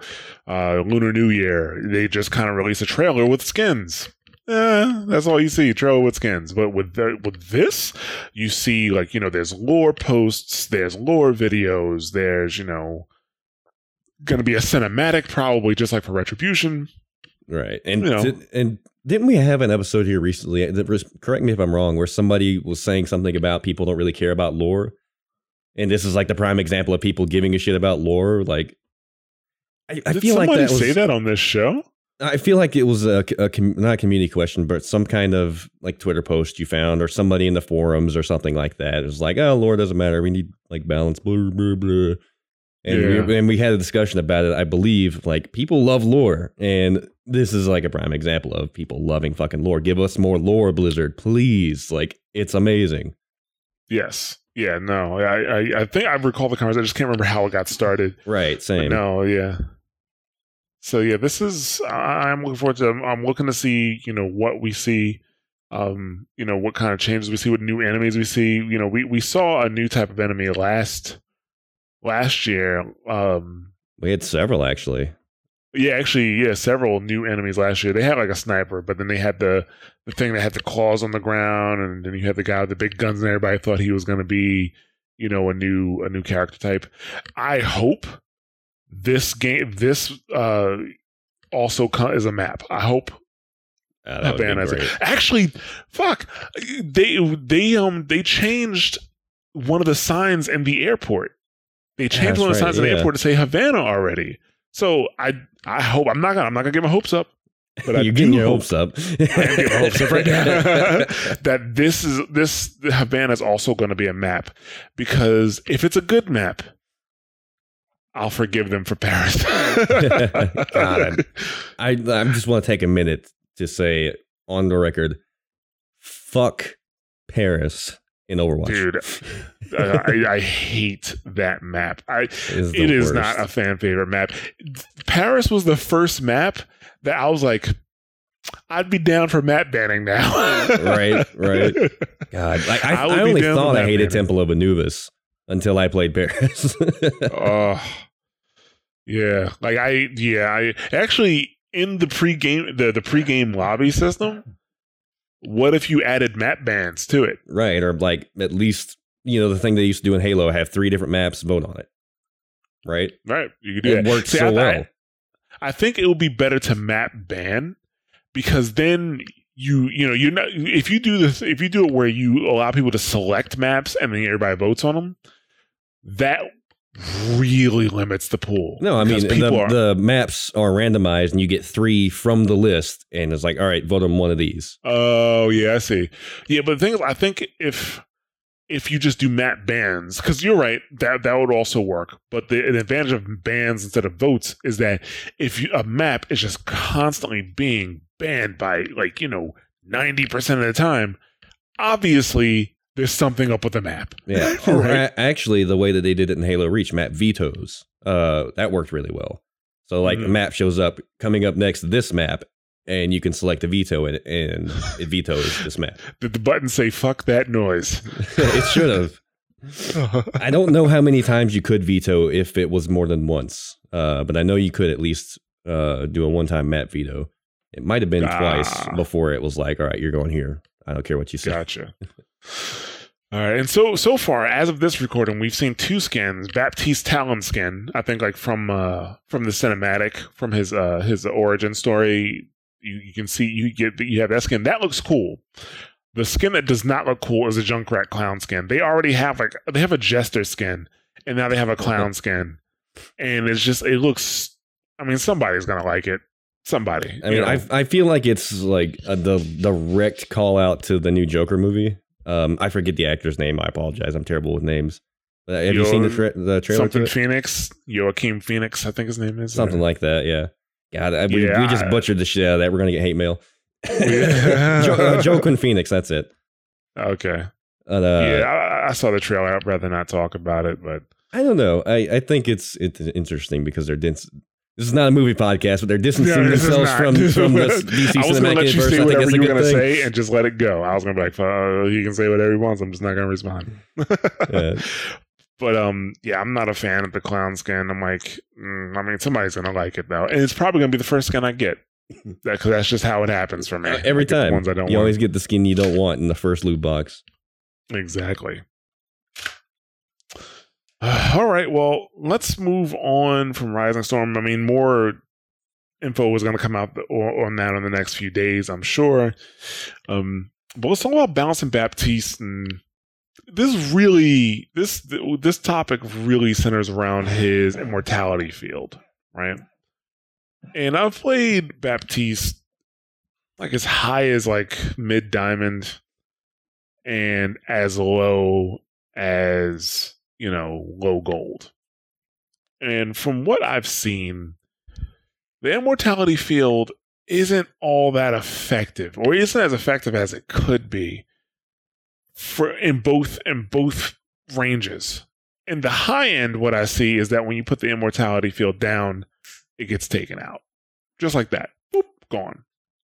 uh, Lunar New Year, they just kind of release a trailer with skins. Eh, that's all you see, trailer with skins. But with the, with this, you see like you know, there's lore posts, there's lore videos, there's you know, gonna be a cinematic probably just like for Retribution. Right. And You know. and didn't we have an episode here recently? Uh, that was- Correct me if I'm wrong, where somebody was saying something about people don't really care about lore, and this is like the prime example of people giving a shit about lore. Like, I, I Did feel like that was. say that on this show? I feel like it was a, a com- not a community question, but some kind of like Twitter post you found, or somebody in the forums, or something like that. It was like, oh, lore doesn't matter. We need like balance. Blah blah blah. And, Yeah. we, and we had a discussion about it. I believe like people love lore, and this is like a prime example of people loving fucking lore. Give us more lore, Blizzard, please. Like it's amazing. Yes. Yeah. No. I, I I think I recall the conversation. I just can't remember how it got started. Right, But same. no. Yeah. So yeah, this is. I'm looking forward to. I'm looking to see. You know what we see. Um. You know what kind of changes we see. What new enemies we see. You know we we saw a new type of enemy last last year. Um. We had several actually. Yeah, actually, yeah, several new enemies last year. They had like a sniper, but then they had the the thing that had the claws on the ground, and then you had the guy with the big guns, and everybody thought he was going to be, you know, a new a new character type. I hope this game, this uh also is a map. I hope Uh, that would be Havana's great. actually, fuck, they they um they changed one of the signs in the airport. They changed that's one of the right, signs in the yeah. airport to say Havana already. So I I hope I'm not gonna I'm not gonna get my hopes up, but I You're getting your hope- hopes up. I am getting my hopes up right now (laughs) that this is this Havana is also going to be a map because if it's a good map, I'll forgive them for Paris. (laughs) God. I I just want to take a minute to say on the record, fuck Paris in Overwatch. dude, uh, I, I hate that map. I is it is worst. not a fan favorite map. Paris was the first map that I was like, I'd be down for map banning now. Right, right. (laughs) God, like I, I I only thought I hated man. Temple of Anubis until I played Paris. (laughs) Oh, yeah. Like I, yeah, I actually in the pregame the the pregame lobby system. What if you added map bans to it? right, or like at least you know the thing they used to do in Halo, have three different maps, vote on it. Right, Right, you could do it that. worked See, so I, well. I, I think it would be better to map ban because then you you know you're not if you do this if you do it where you allow people to select maps and then everybody votes on them, that really limits the pool. No, I mean the, are the maps are randomized, and you get three from the list, and it's like, all right, vote on one of these. Oh yeah, I see. Yeah, but the thing is, I think if if you just do map bans, because you're right, that that would also work. But the, the advantage of bans instead of votes is that if you, a map is just constantly being banned by like you know ninety percent of the time, obviously there's something up with the map. Yeah. (laughs) Or right. actually, the way that they did it in Halo Reach, map vetoes, uh, that worked really well. So, like, Mhm. a map shows up coming up next to this map, and you can select a veto, and, and it vetoes this map. (laughs) Did the button say "fuck that noise"? (laughs) it should have. I don't know how many times you could veto if it was more than once, uh, but I know you could at least uh, do a one-time map veto. It might have been Ah. twice before it was like, all right, you're going here. I don't care what you say. Gotcha. All right, and so so far as of this recording, we've seen two skins: Baptiste Talon skin, I think, like from uh from the cinematic, from his uh his origin story. You, you can see you get you have that skin that looks cool. The skin that does not look cool is a Junkrat clown skin. They already have like they have a jester skin, and now they have a clown skin, and it's just it looks. I mean, somebody's gonna like it. Somebody. I mean, know. I I feel like it's like a the direct call out to the new Joker movie. Um, I forget the actor's name. I apologize. I'm terrible with names. Uh, have you seen the tra- the trailer? Something? Phoenix, Joaquin Phoenix, I think his name is. Something like that. Yeah. God, I, we, we just butchered the shit out of that. We're gonna get hate mail. Yeah. (laughs) (laughs) jo- uh, Joaquin Phoenix. That's it. Okay. And, uh, yeah, I, I saw the trailer. I'd rather not talk about it, but I don't know. I, I think it's it's interesting because they're dense. This is not a movie podcast, but they're distancing Yeah, this is themselves from from this (laughs) DC I was gonna let you say whatever you were gonna say and just let it go. I was gonna be like, uh, "You can say whatever you want." So I'm just not gonna respond. Yeah. But um, yeah, I'm not a fan of the clown skin. I'm like, mm, I mean, somebody's gonna like it though, and it's probably gonna be the first skin I get. (laughs) Because that's just how it happens for me. Uh, Every time, ones I don't you want. always get the skin you don't want in the first loot box. Exactly. (sighs) All right. Well, let's move on from Rising Storm. I mean, more info is going to come out on that in the next few days, I'm sure. Um, but let's talk about Balancing Baptiste. And this really, this this topic really centers around his immortality field, right? And I've played Baptiste like as high as like mid diamond and as low as you know low gold and from what i've seen the immortality field isn't all that effective or isn't as effective as it could be for in both in both ranges in the high end what i see is that when you put the immortality field down it gets taken out just like that Boop, gone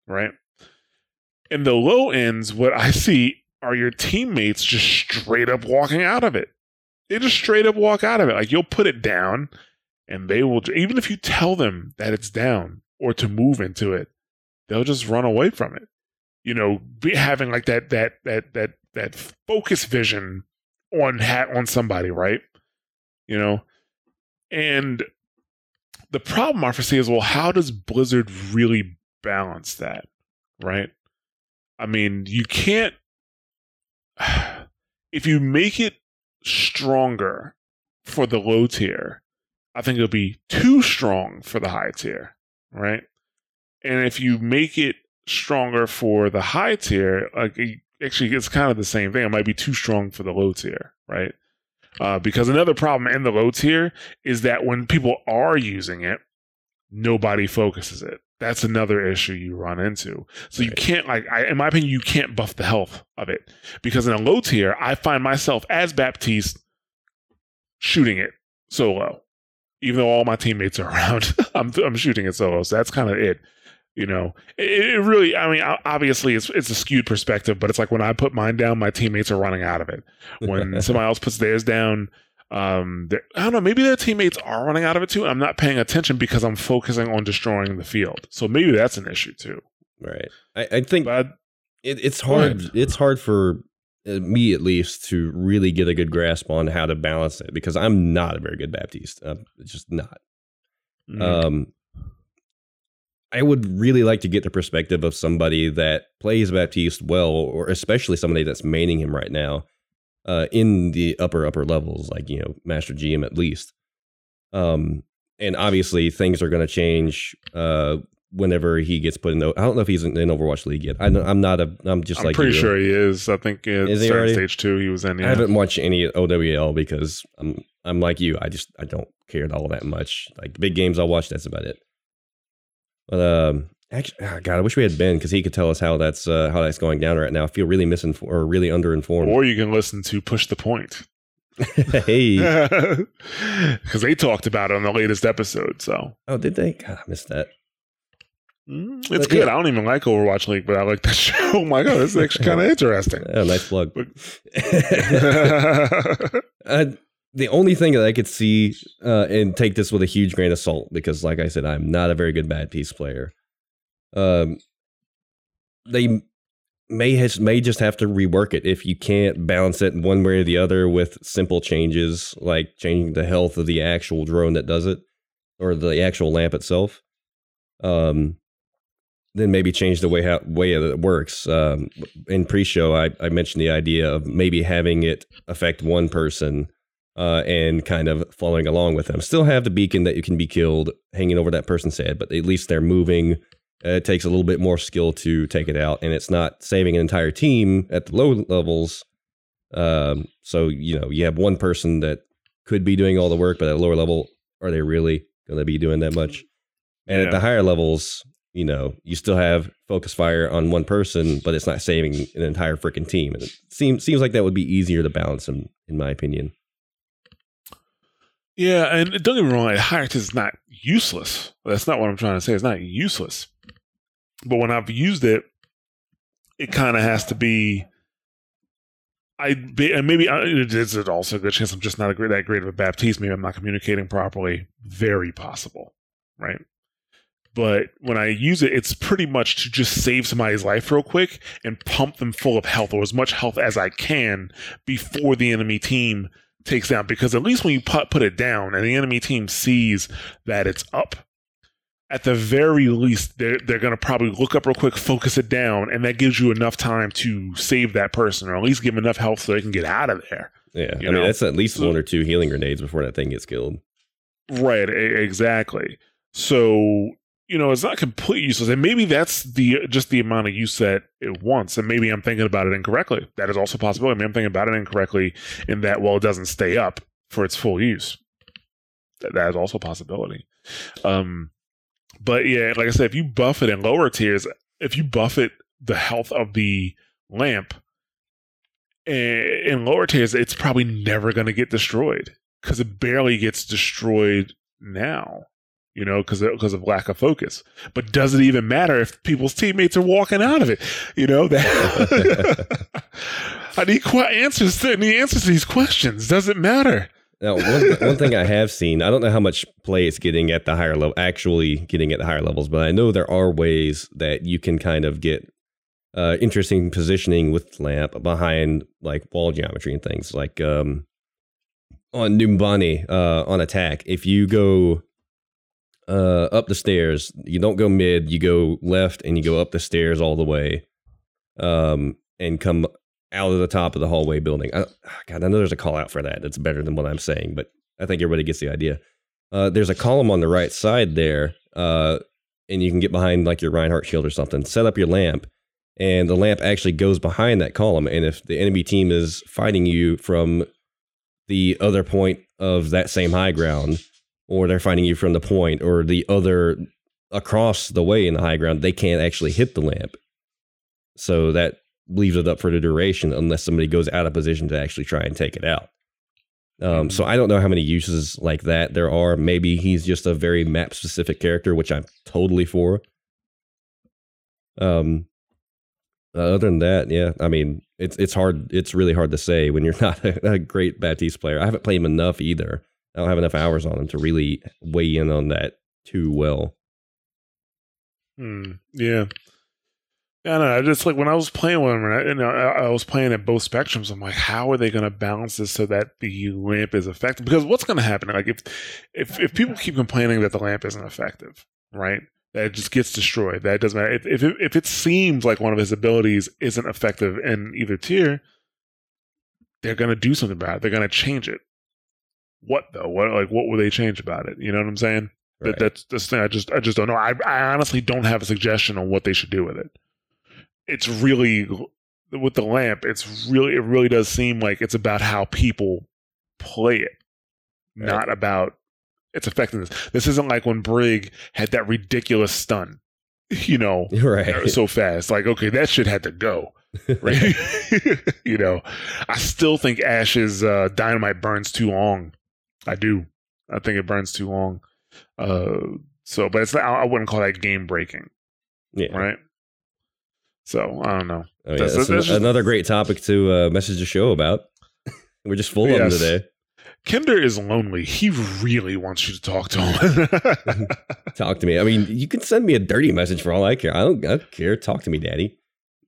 right in the low ends what i see are your teammates just straight up walking out of it. They just straight up walk out of it. Like you'll put it down and they will, even if you tell them that it's down or to move into it, they'll just run away from it. You know, having like that, that, that, that, that focus vision on hat on somebody, right? You know, and the problem I foresee is, well, how does Blizzard really balance that, right? I mean, you can't (sighs) if you make it stronger for the low tier, I think it'll be too strong for the high tier, right? And if you make it stronger for the high tier, like actually, it's kind of the same thing. It might be too strong for the low tier, right? Uh, because another problem in the low tier is that when people are using it, nobody focuses it. That's another issue you run into. So you can't like, I, in my opinion, you can't buff the health of it because in a low tier, I find myself as Baptiste shooting it solo, even though all my teammates are (laughs) around. I'm I'm shooting it solo, so that's kind of it. You know, it, it really. I mean, obviously, it's it's a skewed perspective, but it's like when I put mine down, my teammates are running out of it. When (laughs) somebody else puts theirs down, um, I don't know. Maybe their teammates are running out of it too. I'm not paying attention because I'm focusing on destroying the field. So maybe that's an issue too. right. I, I think But it, it's hard. It's hard for uh, me, at least, to really get a good grasp on how to balance it because I'm not a very good Baptiste. It's just not. mm, Um, I would really like to get the perspective of somebody that plays Baptiste well, or especially somebody that's maining him right now uh, in the upper upper levels, like you know Master GM at least. Um, and obviously things are going to change uh, whenever he gets put in. The, I don't know if he's in, in Overwatch League yet. I, am not a. I'm just I'm like pretty you. sure he is. I think at Is he already? stage two he was in. I Yeah. haven't watched any OWL because I'm I'm like you. I just I don't care at all that much. Like big games I'll watch. That's about it. But um, actually, ah, God, I wish we had Ben because he could tell us how that's uh, how that's going down right now. I feel really misinformed or really underinformed. Or you can listen to Push the Point (laughs) hey, (laughs) because they talked about it on the latest episode. So oh, did they? God, I missed that. mm, it's But, good. yeah. I don't even like Overwatch League, but I like that (laughs) show. Oh my god, this is actually kind of interesting. Oh, nice plug. But- uh, the only thing that I could see, uh, and take this with a huge grain of salt, because like I said, I'm not a very good Baptiste player. Um, they may has, may just have to rework it if you can't balance it one way or the other with simple changes, like changing the health of the actual drone that does it, or the actual lamp itself. Um, then maybe change the way how way that it works. Um, in pre-show, I, I mentioned the idea of maybe having it affect one person uh, and kind of following along with them. Still have the beacon that you can be killed hanging over that person's head, but at least they're moving. Uh, it takes a little bit more skill to take it out, and it's not saving an entire team at the low levels. Um, so you know you have one person that could be doing all the work, but at a lower level, are they really going to be doing that much? And Yeah. at the higher levels, you know, you still have focus fire on one person, but it's not saving an entire freaking team. And it seems seems like that would be easier to balance, in, in my opinion. Yeah, and don't get me wrong, higher is not useless. That's not what I'm trying to say. It's not useless. But when I've used it, it kind of has to be. I be, and maybe it is also a good chance I'm just not a great, that great of a Baptiste. Maybe I'm not communicating properly. Very possible, right? But when I use it, it's pretty much to just save somebody's life real quick and pump them full of health or as much health as I can before the enemy team takes down. Because at least when you put, put it down and the enemy team sees that it's up, at the very least, they're, they're going to probably look up real quick, focus it down, and that gives you enough time to save that person or at least give them enough health so they can get out of there. Yeah, You I mean that's at least one or two healing grenades before that thing gets killed. Right, exactly. So, you know, it's not completely useless. And maybe that's the just the amount of use that it wants. And maybe I'm thinking about it incorrectly. That is also a possibility. Maybe I'm thinking about it incorrectly in that, well, it doesn't stay up for its full use. That, that is also a possibility. Um, but yeah, like I said, if you buff it in lower tiers, if you buff it the health of the lamp eh, in lower tiers, it's probably never going to get destroyed because it barely gets destroyed now. You know, because because of lack of focus. But does it even matter if people's teammates are walking out of it? You know that. (laughs) I need qu- answers. To, I need answers to these questions. Does it matter? Now, one, one thing I have seen, I don't know how much play it's getting at the higher level, actually getting at the higher levels, but I know there are ways that you can kind of get uh, interesting positioning with lamp behind like wall geometry and things. Like um, on Numbani uh, on attack, if you go uh, up the stairs, you don't go mid, you go left and you go up the stairs all the way um, and come out of the top of the hallway building. I, God, I know there's a call out for that. That's better than what I'm saying, but I think everybody gets the idea. Uh, there's a column on the right side there, uh, and you can get behind like your Reinhardt shield or something. Set up your lamp, and the lamp actually goes behind that column. And if the enemy team is fighting you from the other point of that same high ground, or they're fighting you from the point or the other across the way in the high ground, they can't actually hit the lamp. So that leaves it up for the duration unless somebody goes out of position to actually try and take it out. Um, so I don't know how many uses like that there are. Maybe he's just a very map specific character, which I'm totally for. Um, other than that, yeah, I mean, it's it's hard. It's really hard to say when you're (laughs) not a, a great Baptiste player. I haven't played him enough either. I don't have enough hours on him to really weigh in on that too well. Hmm. Yeah. I don't know. I just like when I was playing with him, and I, know, I, was playing at both spectrums. I'm like, how are they going to balance this so that the lamp is effective? Because what's going to happen? Like if if if people keep complaining that the lamp isn't effective, right? That it just gets destroyed. That doesn't matter. If if it, if it seems like one of his abilities isn't effective in either tier, they're going to do something about it. They're going to change it. What though? What like what will they change about it? You know what I'm saying? Right. That, that's this thing. I just I just don't know. I I honestly don't have a suggestion on what they should do with it. It's really with the lamp. It's really it really does seem like it's about how people play it, Right. not about its effectiveness. This isn't like when Brig had that ridiculous stun. (laughs) You know, (laughs) right. so fast. Like, okay, that shit had to go. (laughs) Right? you know, I still think Ashe's uh, dynamite burns too long. I do. I think it burns too long. Uh, so, but it's not, I wouldn't call that game breaking, yeah. right? So I don't know. I mean, That's- that's, that's an- just- another great topic to uh, message the show about. We're just full of them today. Kinder is lonely. He really wants you to talk to him. (laughs) Talk to me. I mean, you can send me a dirty message for all I care. I don't, I don't care. Talk to me, daddy.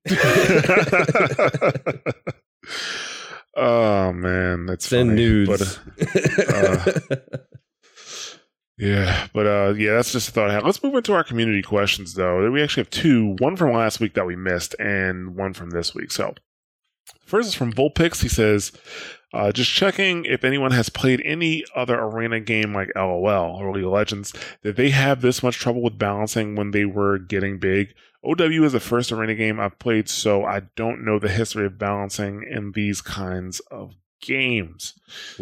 (laughs) (laughs) oh man, that's Send funny. nudes. But, uh, (laughs) Yeah, but uh, yeah, that's just a thought I had. Let's move into our community questions, though. We actually have two: one from last week that we missed, and one from this week. So, first is from Volpix. He says, uh, "Just checking if anyone has played any other arena game like LOL or League of Legends. that they have this much trouble with balancing when they were getting big? OW is the first arena game I've played, so I don't know the history of balancing in these kinds of games."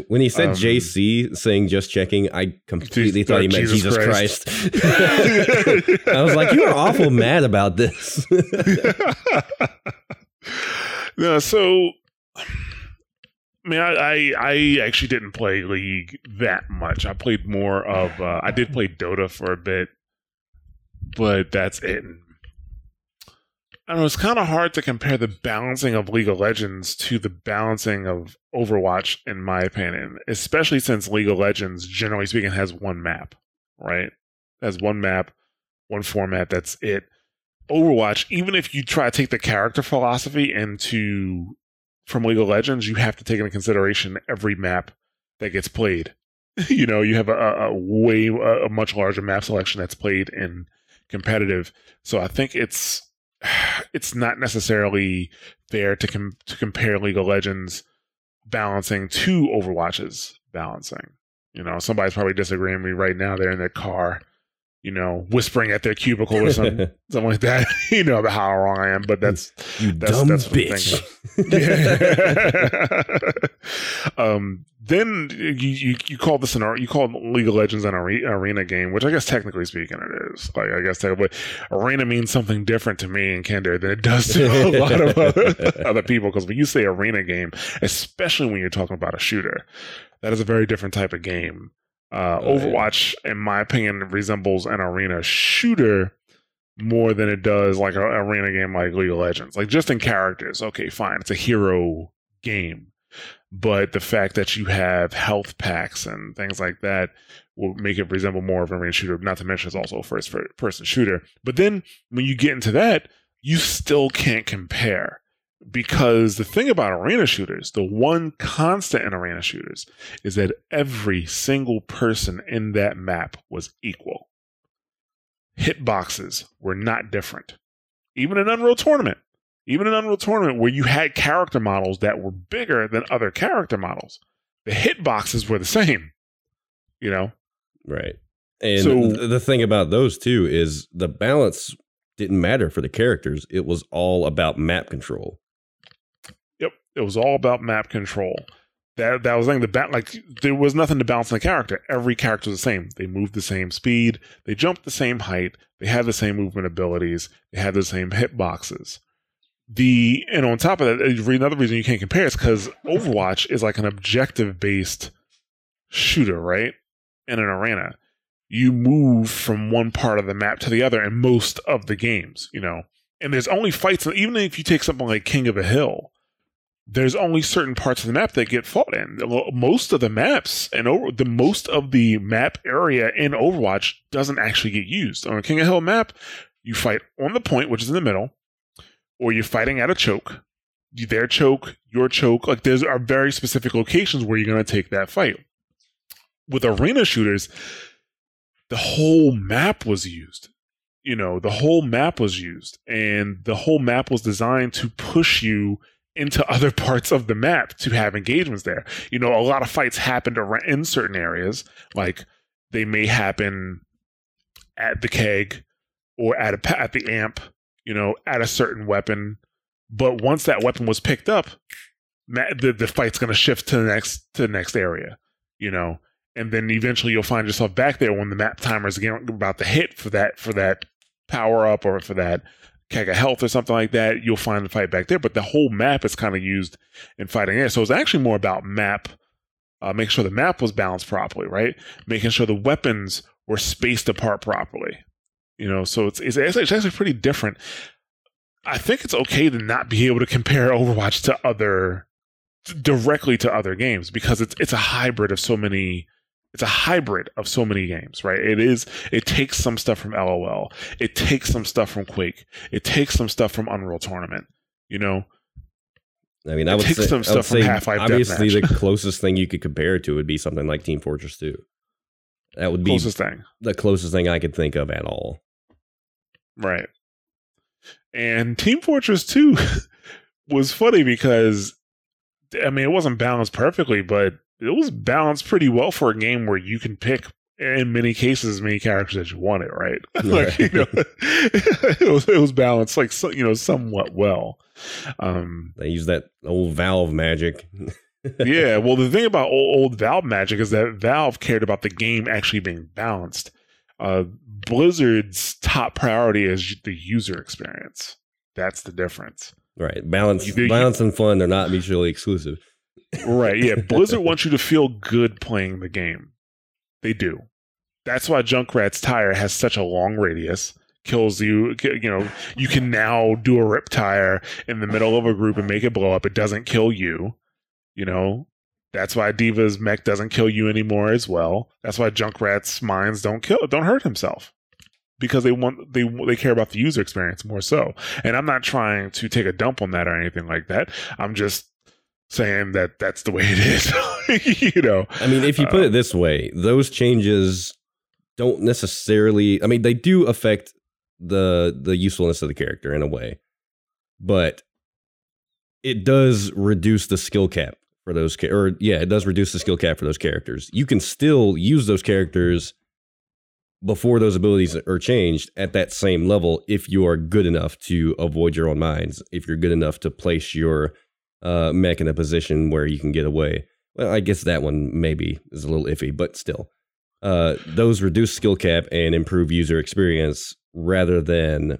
when he said Um, JC saying just checking, I completely thought he meant Jesus Jesus Christ. Christ. (laughs) I was like, you are awful mad about this. (laughs) no, so I mean, I, I, I actually didn't play League that much. I played more of. Uh, I did play Dota for a bit, but that's it. I don't know. It's kind of hard to compare the balancing of League of Legends to the balancing of Overwatch, in my opinion. Especially since League of Legends, generally speaking, has one map, right? Has one map, one format. That's it. Overwatch, even if you try to take the character philosophy into from League of Legends, you have to take into consideration every map that gets played. (laughs) you know, you have a, a way a much larger map selection that's played in competitive. So I think it's (sighs) it's not necessarily fair to com- to compare League of Legends balancing to Overwatch's balancing. You know, somebody's probably disagreeing with me right now. They're in their car you know, whispering at their cubicle or something, (laughs) something like that. (laughs) you know about how wrong I am, but that's (laughs) you that's, dumb that's bitch. um, then you, you you call this an you call League of Legends an arena game, which I guess technically speaking it is. Like I guess technically, arena means something different to me and Kender than it does to a lot of other, other people. Because when you say arena game, especially when you're talking about a shooter, that is a very different type of game uh, oh, Overwatch, yeah. in my opinion, resembles an arena shooter more than it does like an arena game like League of Legends. Like just in characters, okay, fine, it's a hero game, but the fact that you have health packs and things like that will make it resemble more of an arena shooter. Not to mention it's also a first person shooter. But then when you get into that, you still can't compare because the thing about arena shooters, the one constant in arena shooters, is that every single person in that map was equal. Hitboxes were not different. Even in Unreal Tournament, even in Unreal Tournament, where you had character models that were bigger than other character models, the hitboxes were the same. You know? Right. And so, the thing about those two is the balance didn't matter for the characters. It was all about map control. It was all about map control. That that was like the bat like there was nothing to balance the character. Every character was the same. They moved the same speed, they jumped the same height, they had the same movement abilities, they had the same hitboxes. The and on top of that, another reason you can't compare is because Overwatch is like an objective based shooter, right? In an arena. You move from one part of the map to the other in most of the games, you know. And there's only fights, even if you take something like King of a Hill, there's only certain parts of the map that get fought in. Most of the maps and over the most of the map area in Overwatch doesn't actually get used. On a King of Hill map, you fight on the point, which is in the middle, or you're fighting at a choke. Their choke, your choke. Like there's are very specific locations where you're going to take that fight. With arena shooters, the whole map was used. You know, the whole map was used, and the whole map was designed to push you into other (laughs) parts of the map to have engagements there. You know, a lot of fights happened in certain areas, like they may happen at the keg or at a, at the amp, you know, at a certain weapon. But once that weapon was picked up, the the fight's going to shift to the next to the next area, you know, and then eventually you'll find yourself back there when the map timer is again about to hit for that for that power up or for that of health or something like that, you'll find the fight back there. But the whole map is kind of used in fighting air. So it's actually more about map, uh, making sure the map was balanced properly, right? Making sure the weapons were spaced apart properly. You know, so it's, it's, it's actually pretty different. I think it's okay to not be able to compare Overwatch to other directly to other games because it's it's a hybrid of so many it's a hybrid of so many games, right? It is it takes some stuff from LOL. It takes some stuff from Quake. It takes some stuff from Unreal Tournament. You know? I mean, I would take say, some stuff from Half Life. Obviously, the (laughs) closest thing you could compare it to would be something like Team Fortress 2. That would be closest thing. the closest thing I could think of at all. Right. And Team Fortress 2 (laughs) was funny because I mean, it wasn't balanced perfectly, but it was balanced pretty well for a game where you can pick in many cases as many characters as you wanted, right? (laughs) like you know, (laughs) it was it was balanced like you know somewhat well. Um, they use that old Valve magic. (laughs) yeah, well, the thing about old, old, Valve magic is that Valve cared about the game actually being balanced. Uh, Blizzard's top priority is the user experience. That's the difference. Right, balance, you, balance, and fun. They're not mutually exclusive. Right. Yeah. (laughs) Blizzard wants you to feel good playing the game. They do. That's why Junkrat's tire has such a long radius. Kills you, you know. You can now do a rip tire in the middle of a group and make it blow up. It doesn't kill you. You know, that's why D.Va's mech doesn't kill you anymore as well. That's why Junkrat's mines don't kill, don't hurt himself because they want they they care about the user experience more so. And I'm not trying to take a dump on that or anything like that. I'm just saying that that's the way it is. (laughs) you know. I mean, if you put Uh, it this way, those changes don't necessarily. I mean, they do affect the the usefulness of the character in a way, but it does reduce the skill cap for those. Or yeah, it does reduce the skill cap for those characters. You can still use those characters before those abilities are changed at that same level if you are good enough to avoid your own minds If you're good enough to place your uh, mech in a position where you can get away. Well, I guess that one maybe is a little iffy, but still, uh, those reduce skill cap and improve user experience rather than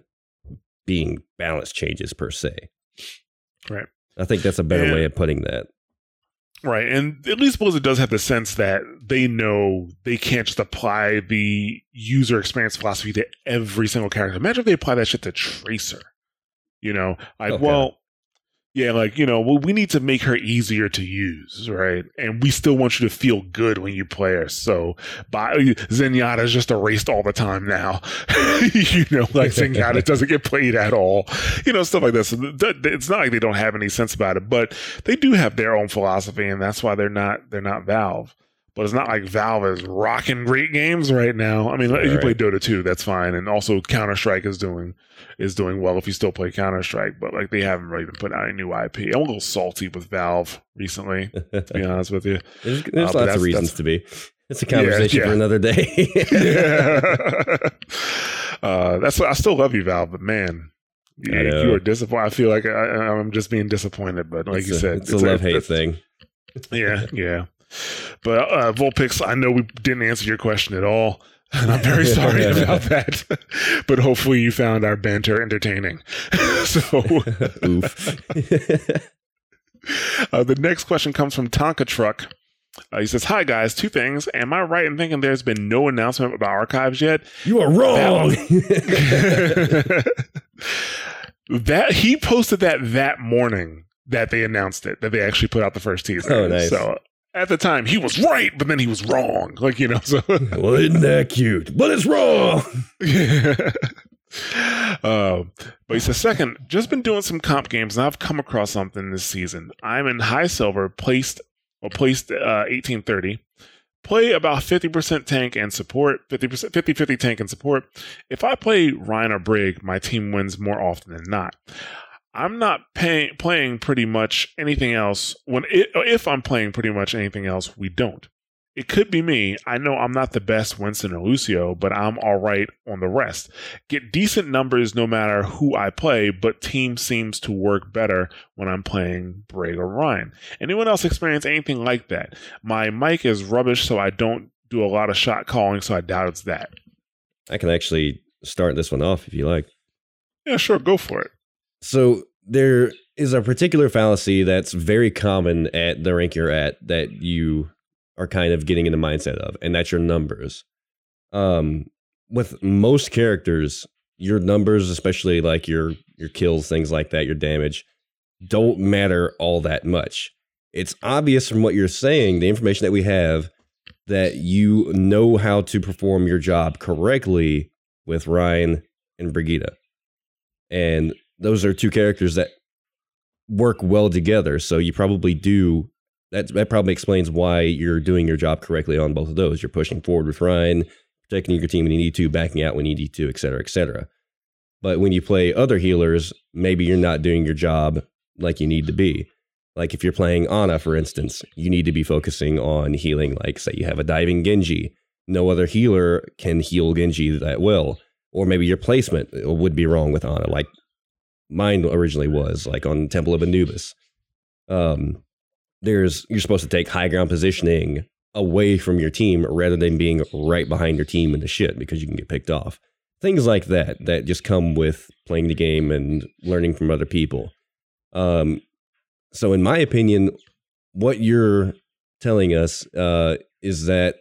being balance changes per se. Right. I think that's a better And- way of putting that. Right. And at least Blizzard does have the sense that they know they can't just apply the user experience philosophy to every single character. Imagine if they apply that shit to Tracer. You know, like, Okay. well, yeah, like, you know, well, we need to make her easier to use, right? And we still want you to feel good when you play her. So by, Zenyatta is just erased all the time now. (laughs) you know, like (laughs) Zenyatta doesn't get played at all. You know, stuff like this. So th- th- It's not like they don't have any sense about it, but they do have their own philosophy, and that's why they're not they're not Valve. But it's not like Valve is rocking great games right now. I mean, if you Right. play Dota 2, that's fine, and also Counter Strike is doing is doing well if you still play Counter Strike. But like they haven't really been putting out any new IP. I'm a little salty with Valve recently, to be (laughs) honest with you. There's, there's Uh, lots of reasons to be. It's a conversation yeah. for another day. yeah. (laughs) uh, that's what I still love you, Valve, but man, you, are disappointed. I feel like I, I'm just being disappointed, but like it's you a, said, it's a love hate thing. Yeah, yeah. But uh, Volpix, I know we didn't answer your question at all. And I'm very (laughs) sorry about that. (laughs) but hopefully you found our banter entertaining. (laughs) so uh, the next question comes from Tonka Truck. Uh, he says, Hi guys, two things. Am I right in thinking there's been no announcement about archives yet? you are wrong. that he posted that that morning that they announced it, that they actually put out the first teaser. Oh, nice. So at the time, he was right, but then he was wrong. Like, you know, so. (laughs) well, isn't that cute? But it's wrong. (laughs) um, but he says, second, just been doing some comp games and I've come across something this season. I'm in high silver, placed or placed uh, 1830. Play about 50% tank and support, 50% 50 50 tank and support. If I play Rein or Brig, my team wins more often than not. I'm not pay, playing pretty much anything else. When it, if I'm playing pretty much anything else, we don't. It could be me. I know I'm not the best Winston or Lucio, but I'm all right on the rest. Get decent numbers no matter who I play, but team seems to work better when I'm playing Brig or Rein. Anyone else experience anything like that? My mic is rubbish, so I don't do a lot of shot calling, so I doubt it's that. I can actually start this one off if you like. Yeah, sure, go for it. So there is a particular fallacy that's very common at the rank you're at that you are kind of getting in the mindset of, and that's your numbers. Um, with most characters, your numbers, especially like your your kills, things like that, your damage, don't matter all that much. It's obvious from what you're saying, the information that we have, that you know how to perform your job correctly with Rein and Brigitte. And those are two characters that work well together. So you probably do that. That probably explains why you're doing your job correctly on both of those. You're pushing forward with Rein, protecting your team when you need to, backing out when you need to, et cetera, et cetera. But when you play other healers, maybe you're not doing your job like you need to be. Like if you're playing Ana, for instance, you need to be focusing on healing. Like say you have a diving Genji, no other healer can heal Genji that well. Or maybe your placement uh, would be wrong with Ana, like mine originally was, like on Temple of Anubis. Um, there's you're supposed to take high ground positioning away from your team rather than being right behind your team in the shit because you can get picked off. Things like that that just come with playing the game and learning from other people. Um, so in my opinion, what you're telling us uh, is that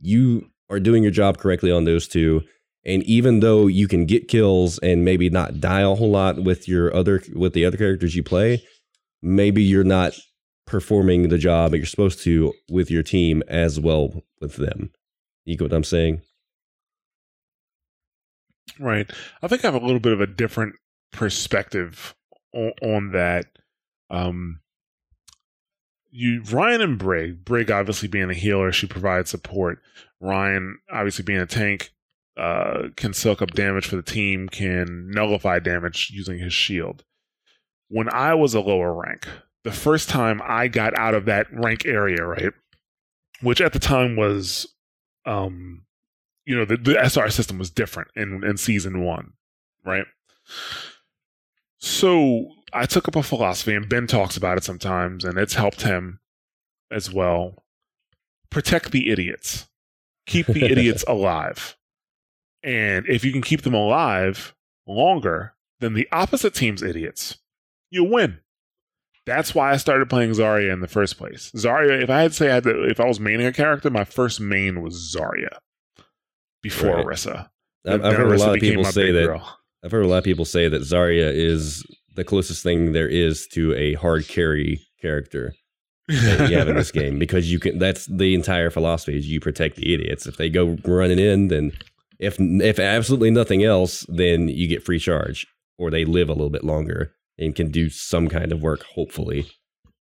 you are doing your job correctly on those two. And even though you can get kills and maybe not die a whole lot with your other with the other characters you play, maybe you're not performing the job that you're supposed to with your team as well with them. You get what I'm saying? Right. I think I have a little bit of a different perspective on, on that. Um, you Rein and Brig. Brig obviously being a healer, she provides support. Rein obviously being a tank, uh, can soak up damage for the team, can nullify damage using his shield. When I was a lower rank, the first time I got out of that rank area, right, which at the time was, um, you know, the, the SR system was different in in season one, right? So I took up a philosophy, and Ben talks about it sometimes, and it's helped him as well. Protect the idiots. Keep the (laughs) idiots alive. And if you can keep them alive longer than the opposite team's idiots, you win. That's why I started playing Zarya in the first place. Zarya, if I had to say I had to, if I was maining a character, my first main was Zarya before Right. Orisa. I've, I've heard a lot of people say that. girl. I've heard a lot of people say that Zarya is the closest thing there is to a hard carry character that you have in this (laughs) game because you can. That's the entire philosophy: is you protect the idiots. If they go running in, then if if absolutely nothing else, then you get free charge, or they live a little bit longer and can do some kind of work. Hopefully,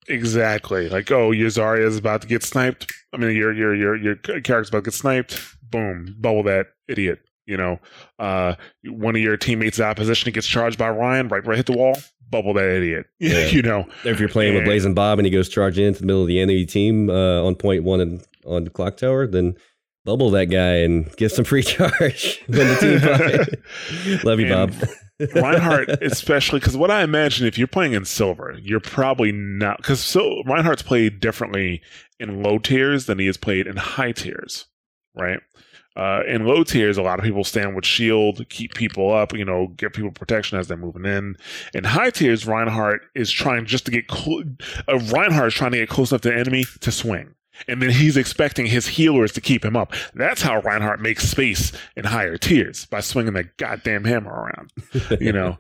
Exactly. Like, oh, your Zarya is about to get sniped. I mean, your your your your character's about to get sniped. Boom, bubble that idiot. You know, uh, one of your teammates' opposition gets charged by Rein. Right, right, hit the wall. Bubble that idiot. (laughs) Yeah. you know, if you're playing with Blazing Bob and he goes charging into the middle of the enemy team uh, on point one and on the clock tower, then bubble that guy and get some free (laughs) charge (laughs) when the team. (laughs) Love you, And Bob. Reinhardt, especially because what I imagine if you're playing in silver, you're probably not because so Reinhardt's played differently in low tiers than he is played in high tiers, right? Uh, in low tiers, a lot of people stand with shield, keep people up, you know, get people protection as they're moving in. In high tiers, Reinhardt is trying just to get cl- uh, Reinhardt is trying to get close enough to the enemy to swing. And then he's expecting his healers to keep him up. That's how Reinhardt makes space in higher tiers by swinging that goddamn hammer around (laughs) you know.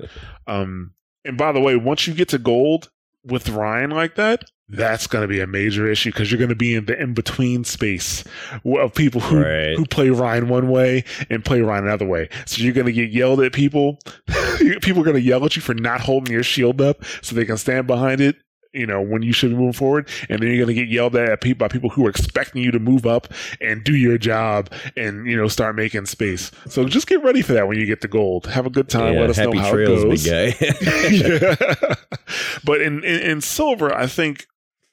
Um, and by the way, once you get to gold with Rein like that, that's going to be a major issue because you're going to be in the in between space of people who Right. who play Rein one way and play Rein another way. So you're going to get yelled at people. (laughs) people are going to yell at you for not holding your shield up so they can stand behind it. You know when you should be moving forward, and then you're going to get yelled at people by people who are expecting you to move up and do your job and you know start making space. So just get ready for that when you get the gold. Have a good time. Yeah, Let us know how trails, it goes. big guy. (laughs) (laughs) yeah. But in, in in silver, I think,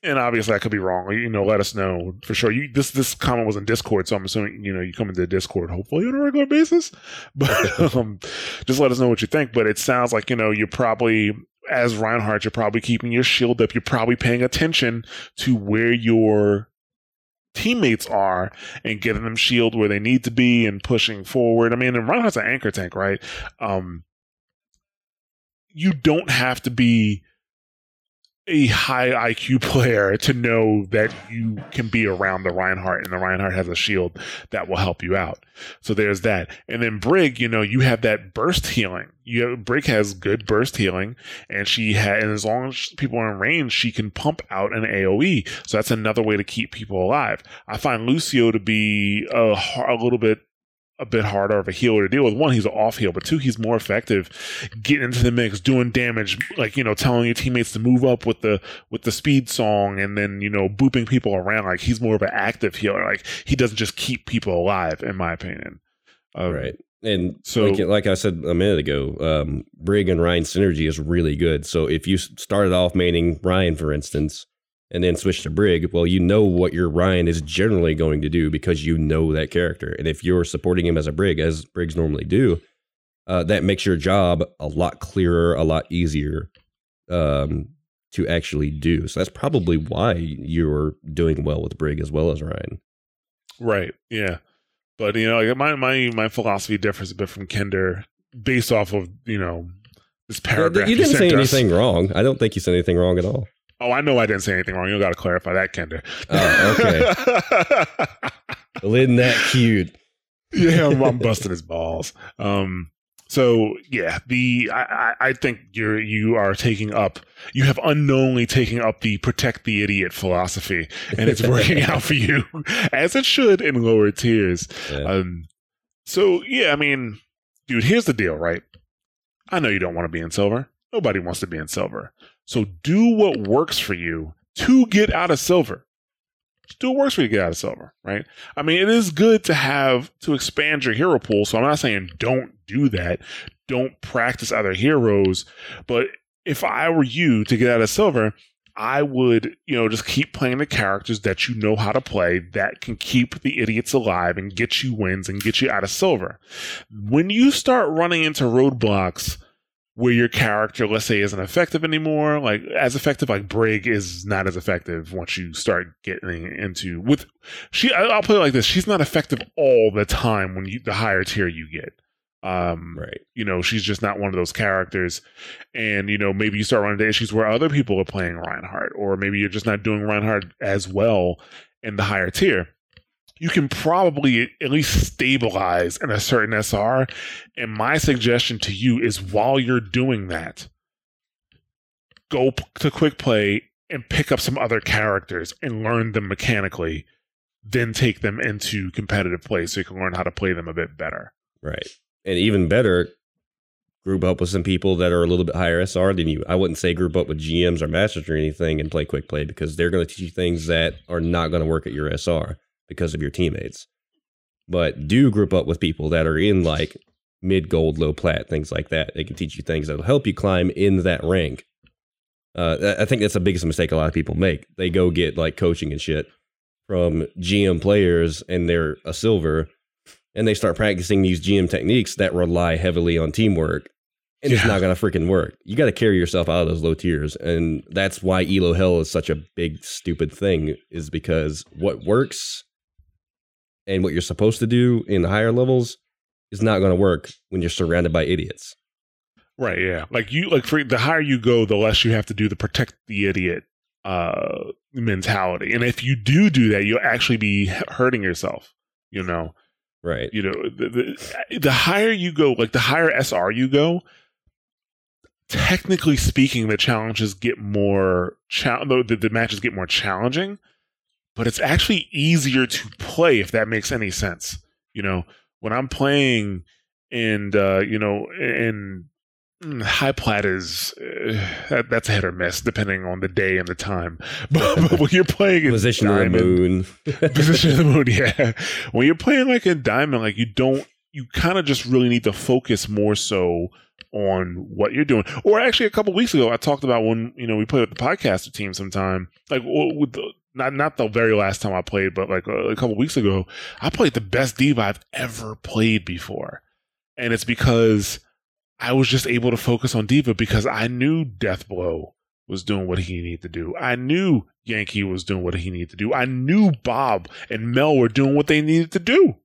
and obviously I could be wrong. You know, let us know for sure. You this this comment was in Discord, so I'm assuming you know you come into Discord hopefully on a regular basis. (laughs) But um, just let us know what you think. But it sounds like you know you're probably as Reinhardt, you're probably keeping your shield up. You're probably paying attention to where your teammates are and getting them shield where they need to be and pushing forward. I mean, and Reinhardt's an anchor tank, right? Um, you don't have to be a high IQ (laughs) player to know that you can be around the Reinhardt and the Reinhardt has a shield that will help you out. So there's that. And then Brig, you know, you have that burst healing. You have, Brig has good burst healing and she had, and as long as people are in range, she can pump out an AoE. So that's another way to keep people alive. I find Lucio to be a, a little bit a bit harder of a healer to deal with. One, he's an off heal, but two, he's more effective getting into the mix, doing damage, like you know, telling your teammates to move up with the with the speed song, and then you know, booping people around. Like he's more of an active healer. Like he doesn't just keep people alive, in my opinion. Um, right. And So- like, like I said a minute ago, um, Brig and Rein synergy is really good. So if you started off maining Rein, for instance, and then switch to Brig, well, you know what your Rein is generally going to do because you know that character. And if you're supporting him as a Brig, as Brigs normally do, uh, that makes your job a lot clearer, a lot easier um, to actually do. So that's probably why you're doing well with Brig as well as Rein. Right. Yeah. But you know, my my my philosophy differs a bit from Kinder based off of you know this paragraph. you didn't say us. anything wrong. I don't think you said anything wrong at all. Oh, I know I didn't say anything wrong. You got to clarify that, Kinder. Oh, okay. (laughs) well, isn't that cute? yeah, I'm, I'm (laughs) busting his balls. Um, so yeah, the I, I- think you're you are taking up you have unknowingly taken up the protect the idiot philosophy, and it's working (laughs) out for you as it should in lower tiers. Yeah. Um, so yeah, I mean, dude, here's the deal, right? I know you don't want to be in silver. Nobody wants to be in silver. So do what works for you to get out of silver. Do what works for you to get out of silver, right? I mean, it is good to have to expand your hero pool. So I'm not saying don't do that. Don't practice other heroes. But if I were you to get out of silver, I would, you know, just keep playing the characters that you know how to play that can keep the idiots alive and get you wins and get you out of silver. When you start running into roadblocks where your character, let's say, isn't effective anymore, like as effective, like Brig is not as effective once you start getting into with she. I'll put it like this: she's not effective all the time when you the higher tier you get. Um, Right. you know, she's just not one of those characters. And, you know, maybe you start running into issues where other people are playing Reinhardt, or maybe you're just not doing Reinhardt as well in the higher tier. You can probably at least stabilize in a certain SR. And my suggestion to you is while you're doing that, go to quick play and pick up some other characters and learn them mechanically, then take them into competitive play so you can learn how to play them a bit better. Right. And even better, group up with some people that are a little bit higher SR than you. I wouldn't say group up with GMs or masters or anything and play quick play because they're going to teach you things that are not going to work at your SR because of your teammates. But do group up with people that are in like mid gold, low plat, things like that. They can teach you things that'll help you climb in that rank. Uh, I- I think that's the biggest mistake a lot of people make. They go get like coaching and shit from GM players and they're a silver and they start practicing these GM techniques that rely heavily on teamwork, and it's not going to freaking work. You got to carry yourself out of those low tiers, and that's why Elo Hell is such a big stupid thing. Is because what works and what you're supposed to do in the higher levels is not going to work when you're surrounded by idiots. Right, yeah. Like you like for the higher you go, the less you have to do the protect the idiot uh mentality. And if you do do that, you'll actually be hurting yourself, you know. Right. You know, the, the, the higher you go, like the higher SR you go, technically speaking, the challenges get more cha- the, the, the matches get more challenging, but it's actually easier to play if that makes any sense. You know, when I'm playing and uh, you know, in mm, high plat is uh, that's a hit or miss depending on the day and the time. (laughs) But, but when you're playing in Position of the moon. (laughs) position of the moon yeah when you're playing like in diamond like you don't you kind of just really need to focus more so on what you're doing or actually a couple weeks ago i talked about when you know we played with the podcaster team sometime like with the not not the very last time i played but like a, a couple weeks ago i played the best D.Va i've ever played before and it's because i was just able to focus on D.Va because i knew death blow was doing what he needed to do. I knew Yankee was doing what he needed to do. I knew Bob and Mel were doing what they needed to do.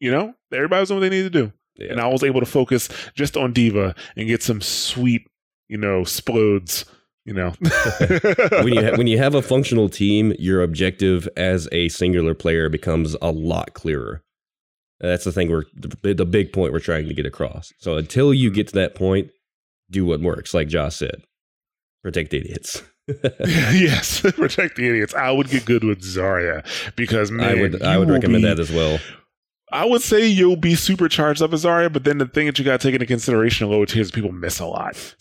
You know, everybody was doing what they needed to do. Yeah. And I was able to focus just on D.Va and get some sweet, you know, splodes, you know. (laughs) when you ha- when you have a functional team, your objective as a singular player becomes a lot clearer. That's the thing we're the, the big point we're trying to get across. So until you get to that point, do what works, like Josh said. Protect idiots. (laughs) yes, (laughs) protect the idiots. I would get good with Zarya because man, I would I would recommend be- that as well. I would say you'll be supercharged up as Zarya, but then the thing that you got to take into consideration in lower tiers, people miss a lot. (laughs)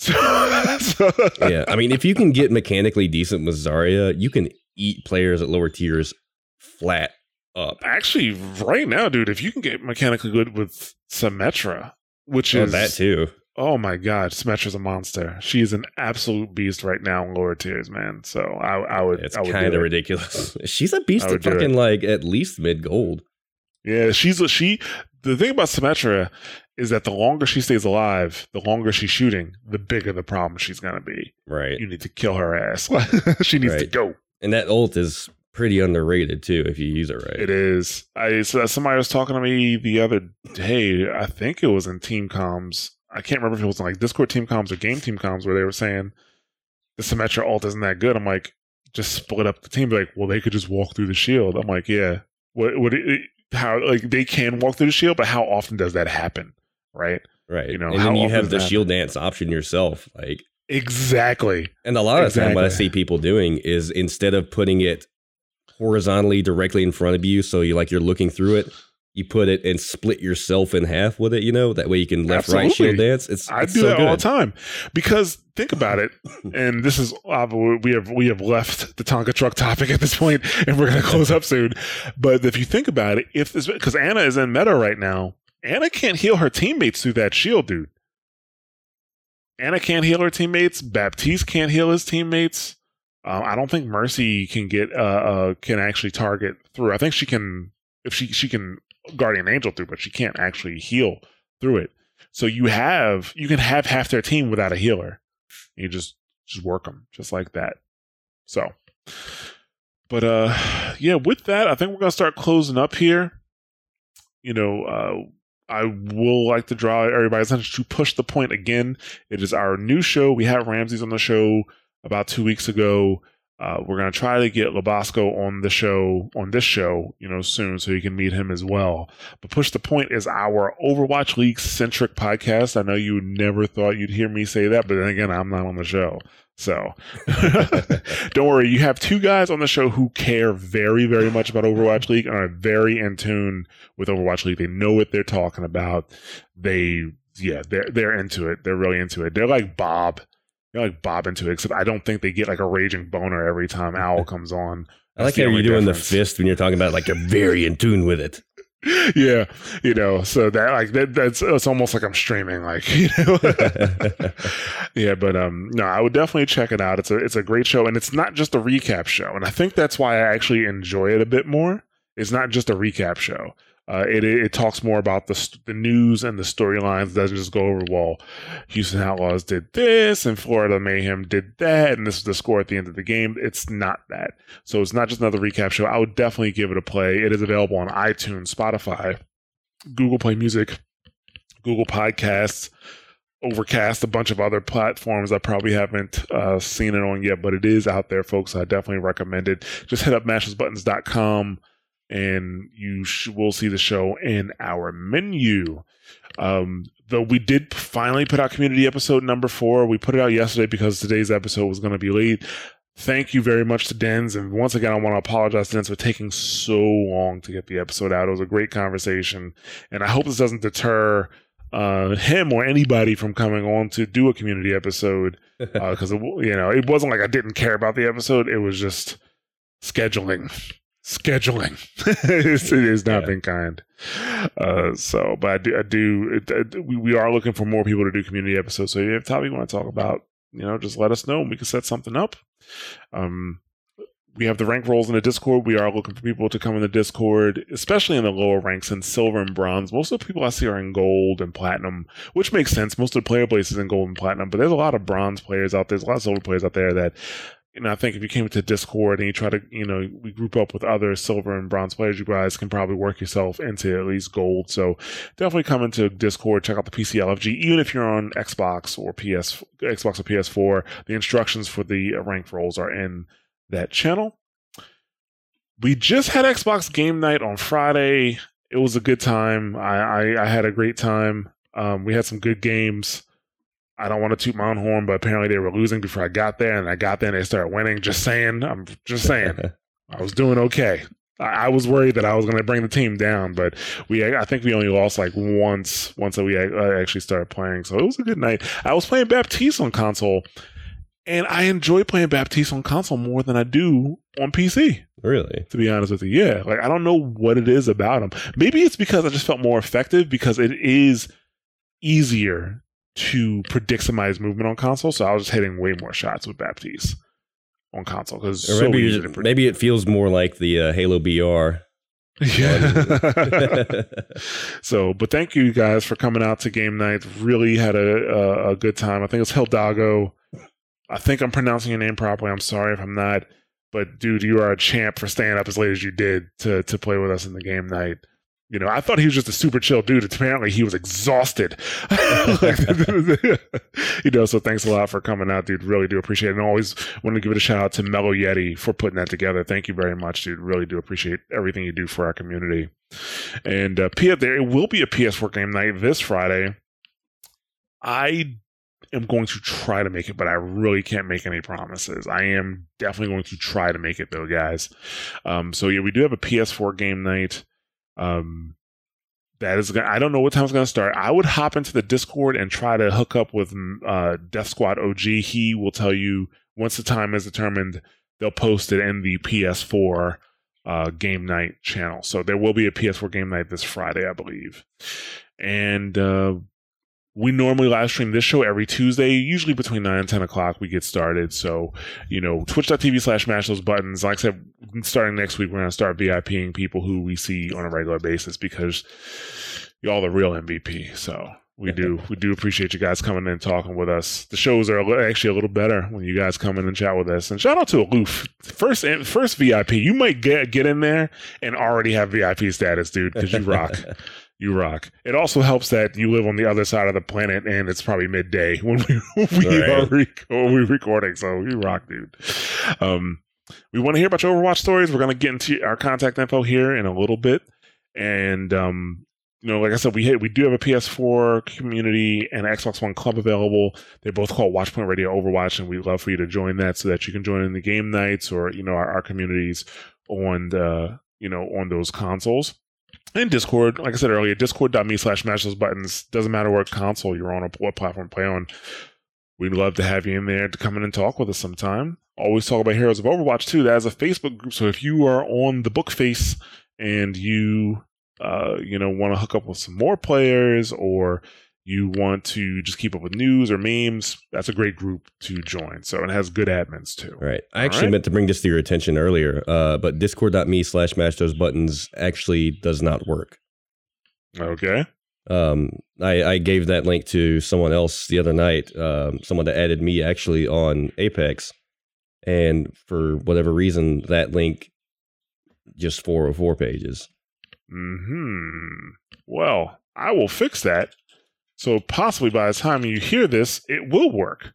So, so- yeah, I mean, if you can get mechanically decent with Zarya, you can eat players at lower tiers flat up. actually, right now, dude, if you can get mechanically good with Symmetra, which Oh, is that too. Oh my god, Symmetra's a monster. She is an absolute beast right now in lower tiers, man. So I, I would, It's kind of ridiculous. (laughs) She's a beast at fucking like at least mid gold. Yeah, she's a, she. The thing about Symmetra is that the longer she stays alive, the longer she's shooting, the bigger the problem she's gonna be. Right. You need to kill her ass. (laughs) she needs to go. And that ult is pretty underrated too if you use it right. It is. I so somebody was talking to me the other day. I think it was in team comms. I can't remember if it was in like Discord team comms or game team comms where they were saying the Symmetra ult isn't that good. I'm like, just split up the team. Be like, well, they could just walk through the shield. I'm like, yeah. What? What? How? Like they can walk through the shield, but how often does that happen? Right. Right. You know, and then you have the shield dance option yourself. Like Exactly. and a lot of the time what I see people doing is instead of putting it horizontally directly in front of you, so you like you're looking through it, you put it and split yourself in half with it, you know, that way you can left right shield dance. It's I it's do so that good. all the time because think about it, (laughs) and this is we have we have left the Tonka truck topic at this point, and we're going to close up soon. But if you think about it, if this because Ana is in meta right now, Ana can't heal her teammates through that shield, dude. Ana can't heal her teammates. Baptiste can't heal his teammates. Uh, I don't think Mercy can get uh, uh can actually target through. I think she can if she she can Guardian Angel through, but she can't actually heal through it. So you have you can have half their team without a healer. You just just work them just like that. So, but uh, yeah. With that, I think we're gonna start closing up here. You know, uh, I will like to draw everybody's attention to push the point again. It is our new show. We had Ramses on the show about two weeks ago. Uh, we're gonna try to get Labasco on the show on this show, you know, soon, so you can meet him as well. But Push the Point is our Overwatch League centric podcast. I know you never thought you'd hear me say that, but then again, I'm not on the show. So (laughs) don't worry, you have two guys on the show who care very, very much about Overwatch League and are very in tune with Overwatch League. They know what they're talking about. They, yeah, they're they're into it. They're really into it. They're like Bob. They're like Bob into it, except I don't think they get like a raging boner every time (laughs) Owl comes on. I like how you're doing the fist when you're talking about like they're very in tune with it. (laughs) yeah, you know, so that like that that's it's almost like I'm streaming, like (laughs) you know. yeah, but um, no, I would definitely check it out. It's a it's a great show, and it's not just a recap show, and I think that's why I actually enjoy it a bit more. It's not just a recap show. Uh, it it talks more about the the news and the storylines. Doesn't just go over well. Houston Outlaws did this, and Florida Mayhem did that, and this is the score at the end of the game. It's not that. So it's not just another recap show. I would definitely give it a play. It is available on iTunes, Spotify, Google Play Music, Google Podcasts, Overcast, a bunch of other platforms I probably haven't uh, seen it on yet, but it is out there, folks. I definitely recommend it. Just hit up mashthosebuttons.com and you sh- will see the show in our menu. Um, though we did finally put out community episode number four. We put it out yesterday because today's episode was going to be late. Thank you very much to Dens. And once again, I want to apologize to Dens for taking so long to get the episode out. It was a great conversation. And I hope this doesn't deter uh, him or anybody from coming on to do a community episode. (laughs) Because, you know, it wasn't like I didn't care about the episode. It was just scheduling. Scheduling. (laughs) it has not Yeah. been kind. Uh, so, but I do, I do, it, we, we are looking for more people to do community episodes. So if you have topic you want to talk about, you know, just let us know and we can set something up. Um, we have the rank rolls in the Discord. We are looking for people to come in the Discord, especially in the lower ranks in silver and bronze. Most of the people I see are in gold and platinum, which makes sense. Most of the player base is in gold and platinum, but there's a lot of bronze players out there. There's a lot of silver players out there that, know, I think if you came to Discord and you try to, you know, we group up with other silver and bronze players, you guys can probably work yourself into at least gold. So definitely come into Discord, check out the PCLFG, even if you're on Xbox or PS, Xbox or PS4. The instructions for the rank rolls are in that channel. We just had Xbox game night on Friday. It was a good time. I, I, I had a great time. Um, we had some good games. I don't want to toot my own horn, but apparently they were losing before I got there, and I got there and they started winning. Just saying, I'm just saying, (laughs) I was doing okay. I, I was worried that I was going to bring the team down, but we I think we only lost like once once that we uh, actually started playing. So it was a good night. I was playing Baptiste on console, and I enjoy playing Baptiste on console more than I do on PC really? to be honest with you. Yeah, like I don't know what it is about him. Maybe it's because I just felt more effective because it is easier to predict somebody's movement on console. So I was just hitting way more shots with Baptiste on console because so maybe, easy you're to just- predict. maybe it feels more like the uh, Halo BR. Yeah. (laughs) so, but thank you guys for coming out to game night. Really had a a, a good time. I think it's Hildago. I think I'm pronouncing your name properly. I'm sorry if I'm not. But dude, you are a champ for staying up as late as you did to to play with us in the game night. You know, I thought he was just a super chill dude. Apparently, he was exhausted. (laughs) (laughs) you know, so thanks a lot for coming out, dude. Really do appreciate it. And always want to give it a shout out to Mellow Yeti for putting that together. Thank you very much, dude. Really do appreciate everything you do for our community. And uh, there it will be a PS4 game night this Friday. I am going to try to make it, but I really can't make any promises. I am definitely going to try to make it though, guys. Um, so yeah, we do have a PS4 game night. Um, that is gonna, I don't know what time it's going to start. I would hop into the Discord and try to hook up with uh, Death Squad OG. He will tell you once the time is determined. They'll post it in the PS4 uh, game night channel. So there will be a PS4 game night this Friday, I believe. And uh, we normally live stream this show every Tuesday, usually between 9 and 10 o'clock. We get started. So, you know, twitch.tv slash mash those buttons. Like I said, starting next week, we're going to start VIPing people who we see on a regular basis because y'all the real MVP. So we do we do appreciate you guys coming in and talking with us. The shows are actually a little better when you guys come in and chat with us. And shout out to Aloof, first eh, first VIP. You might get get in there and already have VIP status, dude, because you rock. (laughs) you rock. It also helps that you live on the other side of the planet and it's probably midday (laughs) when we we Right. are rec- when we're recording. So you rock, dude. Um, we want to hear about your Overwatch stories. We're gonna get into our contact info here in a little bit, and um, you know, like I said, we hit, we do have a PS4 community and Xbox One club available. They're both called Watchpoint Radio Overwatch, and we'd love for you to join that so that you can join in the game nights or you know our, our communities on the you know on those consoles. And Discord, like I said earlier, discord.me slash mash those buttons. Doesn't matter what console you're on or what platform play on. We'd love to have you in there to come in and talk with us sometime. Always talk about Heroes of Overwatch too. That is a Facebook group. So if you are on the book face and you uh, you know, want to hook up with some more players or you want to just keep up with news or memes, that's a great group to join. So it has good admins too. All right. I actually right. meant to bring this to your attention earlier, uh, but discord.me slash mash those buttons actually does not work. Okay. Um, I, I gave that link to someone else the other night, um, someone that added me actually on Apex. And for whatever reason, that link just 404 pages. Hmm. Well, I will fix that. So possibly by the time you hear this, it will work.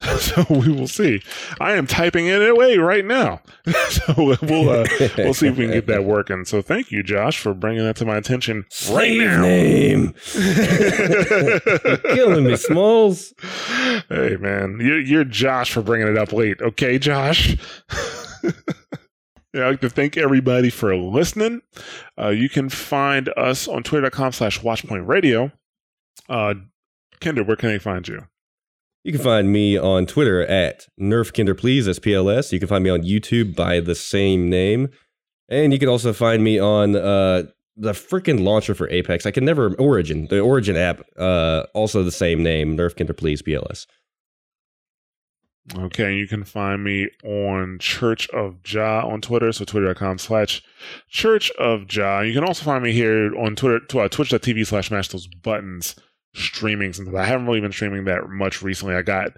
(laughs) so we will see. I am typing it away right now. (laughs) so we'll uh, we'll see if we can get that working. So thank you, Josh, for bringing that to my attention right Slave now. name. (laughs) Killing me, Smalls. Hey man, you're, you're Josh for bringing it up late. Okay, Josh. yeah, I'd like to thank everybody for listening. Uh, you can find us on twitter.com slash watchpointradio. Uh, Kinder, where can they find you? You can find me on Twitter at NerfKinderPlease, that's PLS. You can find me on YouTube by the same name. And you can also find me on uh, the freaking launcher for Apex. I can never, Origin, the Origin app, uh, also the same name, NerfKinderPlease, PLS. Okay, you can find me on Church of Ja on Twitter, so twitter.com slash Church of Ja. You can also find me here on Twitter, uh, twitch.tv slash mash those buttons streaming since I haven't really been streaming that much recently. I got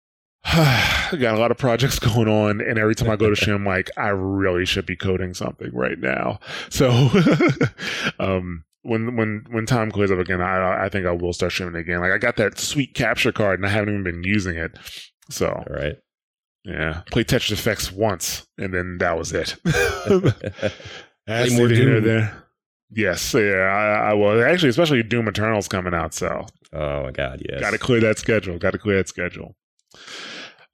(sighs) I got a lot of projects (laughs) going on, and every time I go to (laughs) stream, I'm like, I really should be coding something right now. So (laughs) um when when when time clears up again, I I think I will start streaming again. Like I got that sweet capture card and I haven't even been using it. So All right. yeah, play Tetris Effects once, and then that was it. That's more neither here Doom. there. Yes, yeah, I, I will. Actually, especially Doom Eternal's coming out, so oh, my God, yes. got to clear that schedule. Got to clear that schedule.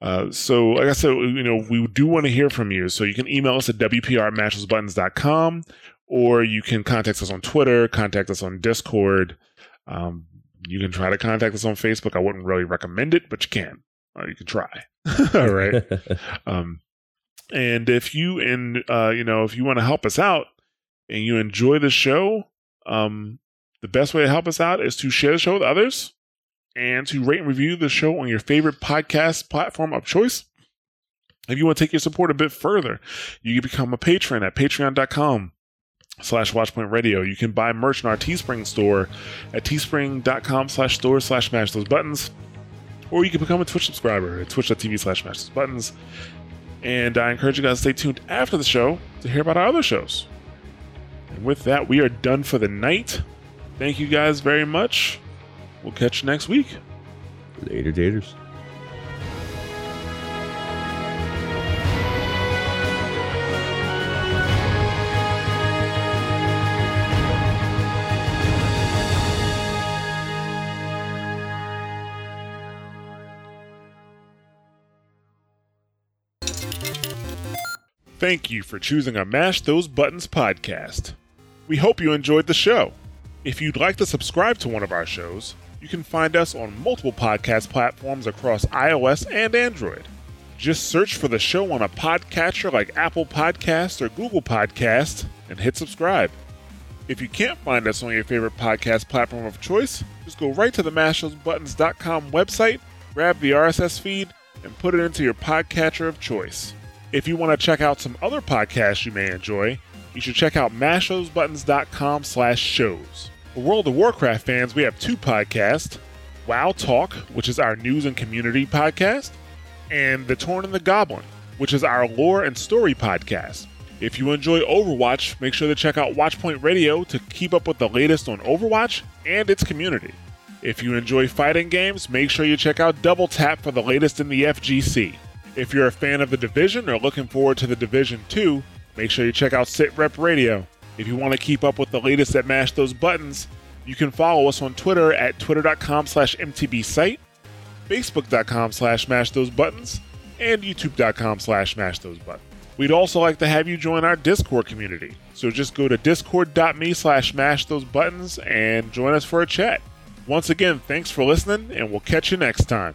Uh, so, like I said, you know, we do want to hear from you. So you can email us at wprmatchesbuttons.com or you can contact us on Twitter, contact us on Discord. Um, you can try to contact us on Facebook. I wouldn't really recommend it, but you can. Uh, you can try. (laughs) All right. (laughs) Um, and if you and uh, you know if you want to help us out and you enjoy the show, um, the best way to help us out is to share the show with others and to rate and review the show on your favorite podcast platform of choice. If you want to take your support a bit further, you can become a patron at patreon.com slash watchpoint radio. You can buy merch in our Teespring store at teespring.com slash store slash mash those buttons. Or you can become a Twitch subscriber at twitch.tv slash mash those buttons. And I encourage you guys to stay tuned after the show to hear about our other shows. And with that, we are done for the night. Thank you guys very much. We'll catch you next week. Later, daters. Thank you for choosing a Mash Those Buttons podcast. We hope you enjoyed the show. If you'd like to subscribe to one of our shows, you can find us on multiple podcast platforms across iOS and Android. Just search for the show on a podcatcher like Apple Podcasts or Google Podcasts and hit subscribe. If you can't find us on your favorite podcast platform of choice, just go right to the mashthosebuttons.com website, grab the RSS feed, and put it into your podcatcher of choice. If you want to check out some other podcasts you may enjoy, you should check out mashthosebuttons.com slash shows. For World of Warcraft fans, we have two podcasts, WoW Talk, which is our news and community podcast, and The Torn and the Goblin, which is our lore and story podcast. If you enjoy Overwatch, make sure to check out Watchpoint Radio to keep up with the latest on Overwatch and its community. If you enjoy fighting games, make sure you check out Double Tap for the latest in the FGC. If you're a fan of the Division or looking forward to the Division 2, make sure you check out Sit Rep Radio. If you want to keep up with the latest that Mash Those Buttons, you can follow us on Twitter at twitter.com slash mtbsite, facebook.com slash mash those buttons, and youtube.com slash mash those buttons. We'd also like to have you join our Discord community. So just go to discord.me slash mash those buttons and join us for a chat. Once again, thanks for listening, and we'll catch you next time.